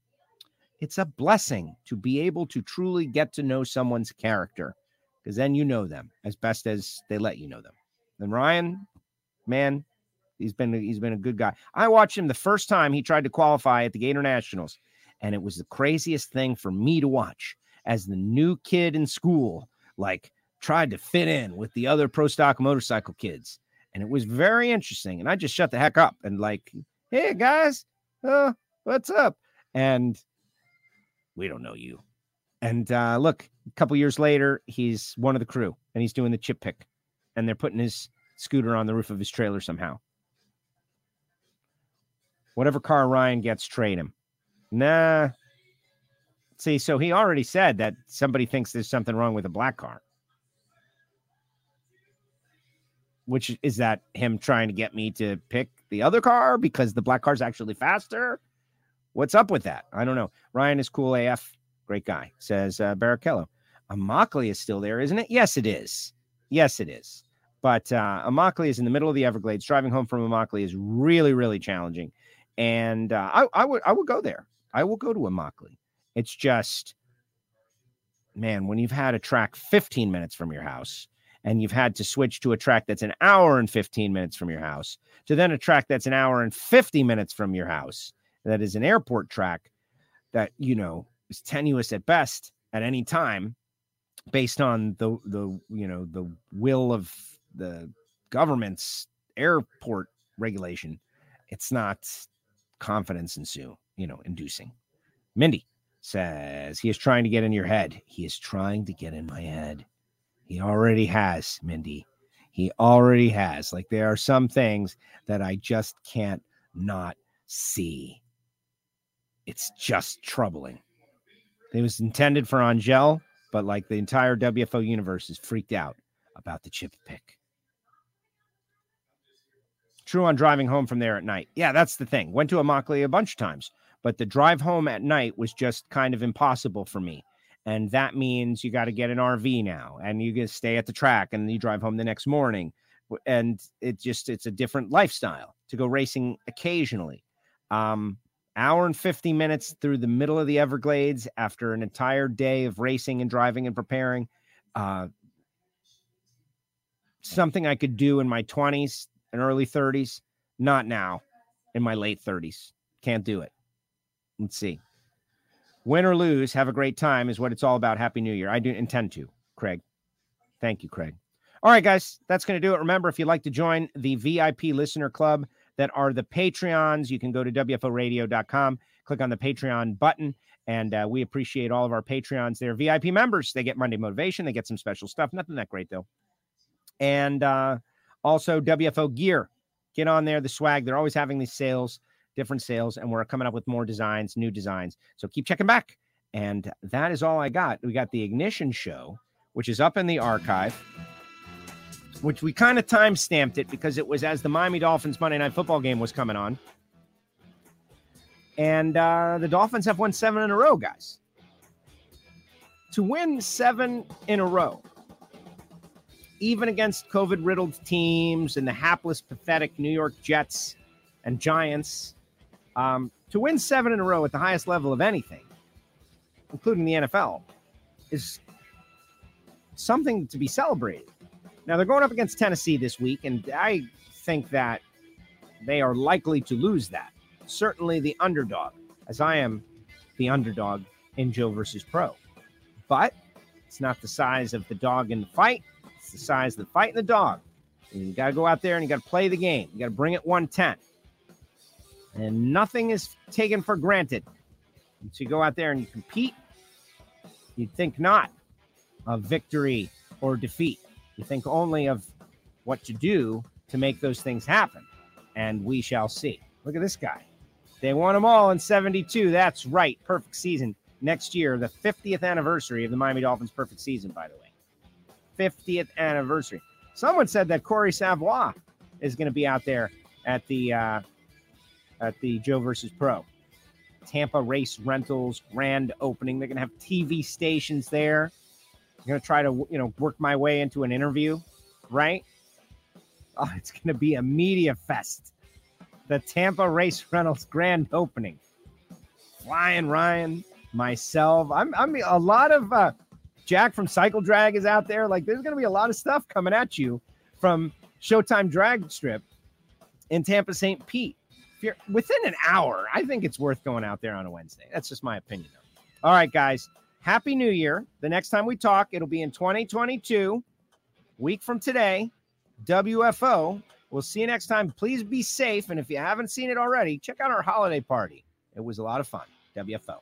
it's a blessing to be able to truly get to know someone's character because then you know them as best as they let you know them. And Ryan, man, he's been he's been a good guy. I watched him the first time he tried to qualify at the Gator Nationals, and it was the craziest thing for me to watch as the new kid in school, like tried to fit in with the other pro stock motorcycle kids. And it was very interesting. And I just shut the heck up and like, hey guys, uh, what's up? And we don't know you. And uh, look, a couple years later, he's one of the crew and he's doing the chip pick. And they're putting his scooter on the roof of his trailer somehow. Whatever car Ryan gets, trade him. Nah. See, so he already said that somebody thinks there's something wrong with a black car. Which is that him trying to get me to pick the other car because the black car's actually faster? What's up with that? I don't know. Ryan is cool AF. Great guy, says uh, Barrichello. Immokalee is still there, isn't it? Yes, it is. Yes, it is. But uh, Immokalee is in the middle of the Everglades. Driving home from Immokalee is really, really challenging. And uh, I, I would I would go there. I will go to Immokalee. It's just, man, when you've had a track 15 minutes from your house and you've had to switch to a track that's an hour and 15 minutes from your house to then a track that's an hour and 50 minutes from your house that is an airport track that you know is tenuous at best at any time based on the the you know the will of the government's airport regulation it's not confidence ensue you know inducing. Mindy says he is trying to get in your head. He is trying to get in my head. He already has mindy. He already has. Like there are some things that i just can't not see it's just troubling. It was intended for Angelle, but like the entire WFO universe is freaked out about the chip pick. True on driving home from there at night. Yeah, that's the thing. Went to Immokalee a bunch of times, but the drive home at night was just kind of impossible for me. And that means you got to get an RV now and you to stay at the track and you drive home the next morning. And it just, it's a different lifestyle to go racing occasionally. Um, hour and 50 minutes through the middle of the Everglades after an entire day of racing and driving and preparing. Uh, something I could do in my 20s and early 30s, not now in my late 30s. Can't do it. Let's see. Win or lose, have a great time is what it's all about. Happy New Year. I do intend to, Craig. Thank you, Craig. All right, guys, that's going to do it. Remember, if you'd like to join the VIP listener club, that are the Patreons. You can go to WFOradio.com, click on the Patreon button, and uh, we appreciate all of our Patreons. They're VIP members. They get Monday motivation, they get some special stuff. Nothing that great, though. And uh, also WFO gear. Get on there, the swag. They're always having these sales, different sales, and we're coming up with more designs, new designs. So keep checking back. And that is all I got. We got the Ignition Show, which is up in the archive which we kind of time stamped it because it was as the Miami Dolphins Monday Night Football game was coming on. And uh, the Dolphins have won seven in a row, guys. To win seven in a row, even against COVID riddled teams and the hapless, pathetic New York Jets and Giants, um, to win seven in a row at the highest level of anything, including the NFL, is something to be celebrated. Now they're going up against Tennessee this week, and I think that they are likely to lose that. Certainly the underdog, as I am the underdog in Joe versus Pro. But it's not the size of the dog in the fight, it's the size of the fight and the dog. And you got to go out there and you got to play the game. You got to bring it 110. And nothing is taken for granted. So you go out there and you compete, you think not of victory or defeat. You think only of what to do to make those things happen. And we shall see. Look at this guy. They won them all in 72. That's right. Perfect season next year, the 50th anniversary of the Miami Dolphins' perfect season, by the way. 50th anniversary. Someone said that Cory Savoy is going to be out there at the uh, at the Joe versus Pro. Tampa Race Rentals grand opening. They're going to have TV stations there. I'm going to try to you know work my way into an interview, right? Oh, it's going to be a media fest. The Tampa Race Rentals grand opening. Flying Ryan, myself. I'm I'm a lot of uh, Jack from Cycle Drag is out there. Like there's going to be a lot of stuff coming at you from Showtime Drag Strip in Tampa St. Pete. If you're within an hour, I think it's worth going out there on a Wednesday. That's just my opinion. All right, guys. Happy New Year. The next time we talk, it'll be in 2022, week from today. WFO. We'll see you next time. Please be safe. And if you haven't seen it already, check out our holiday party. It was a lot of fun. WFO.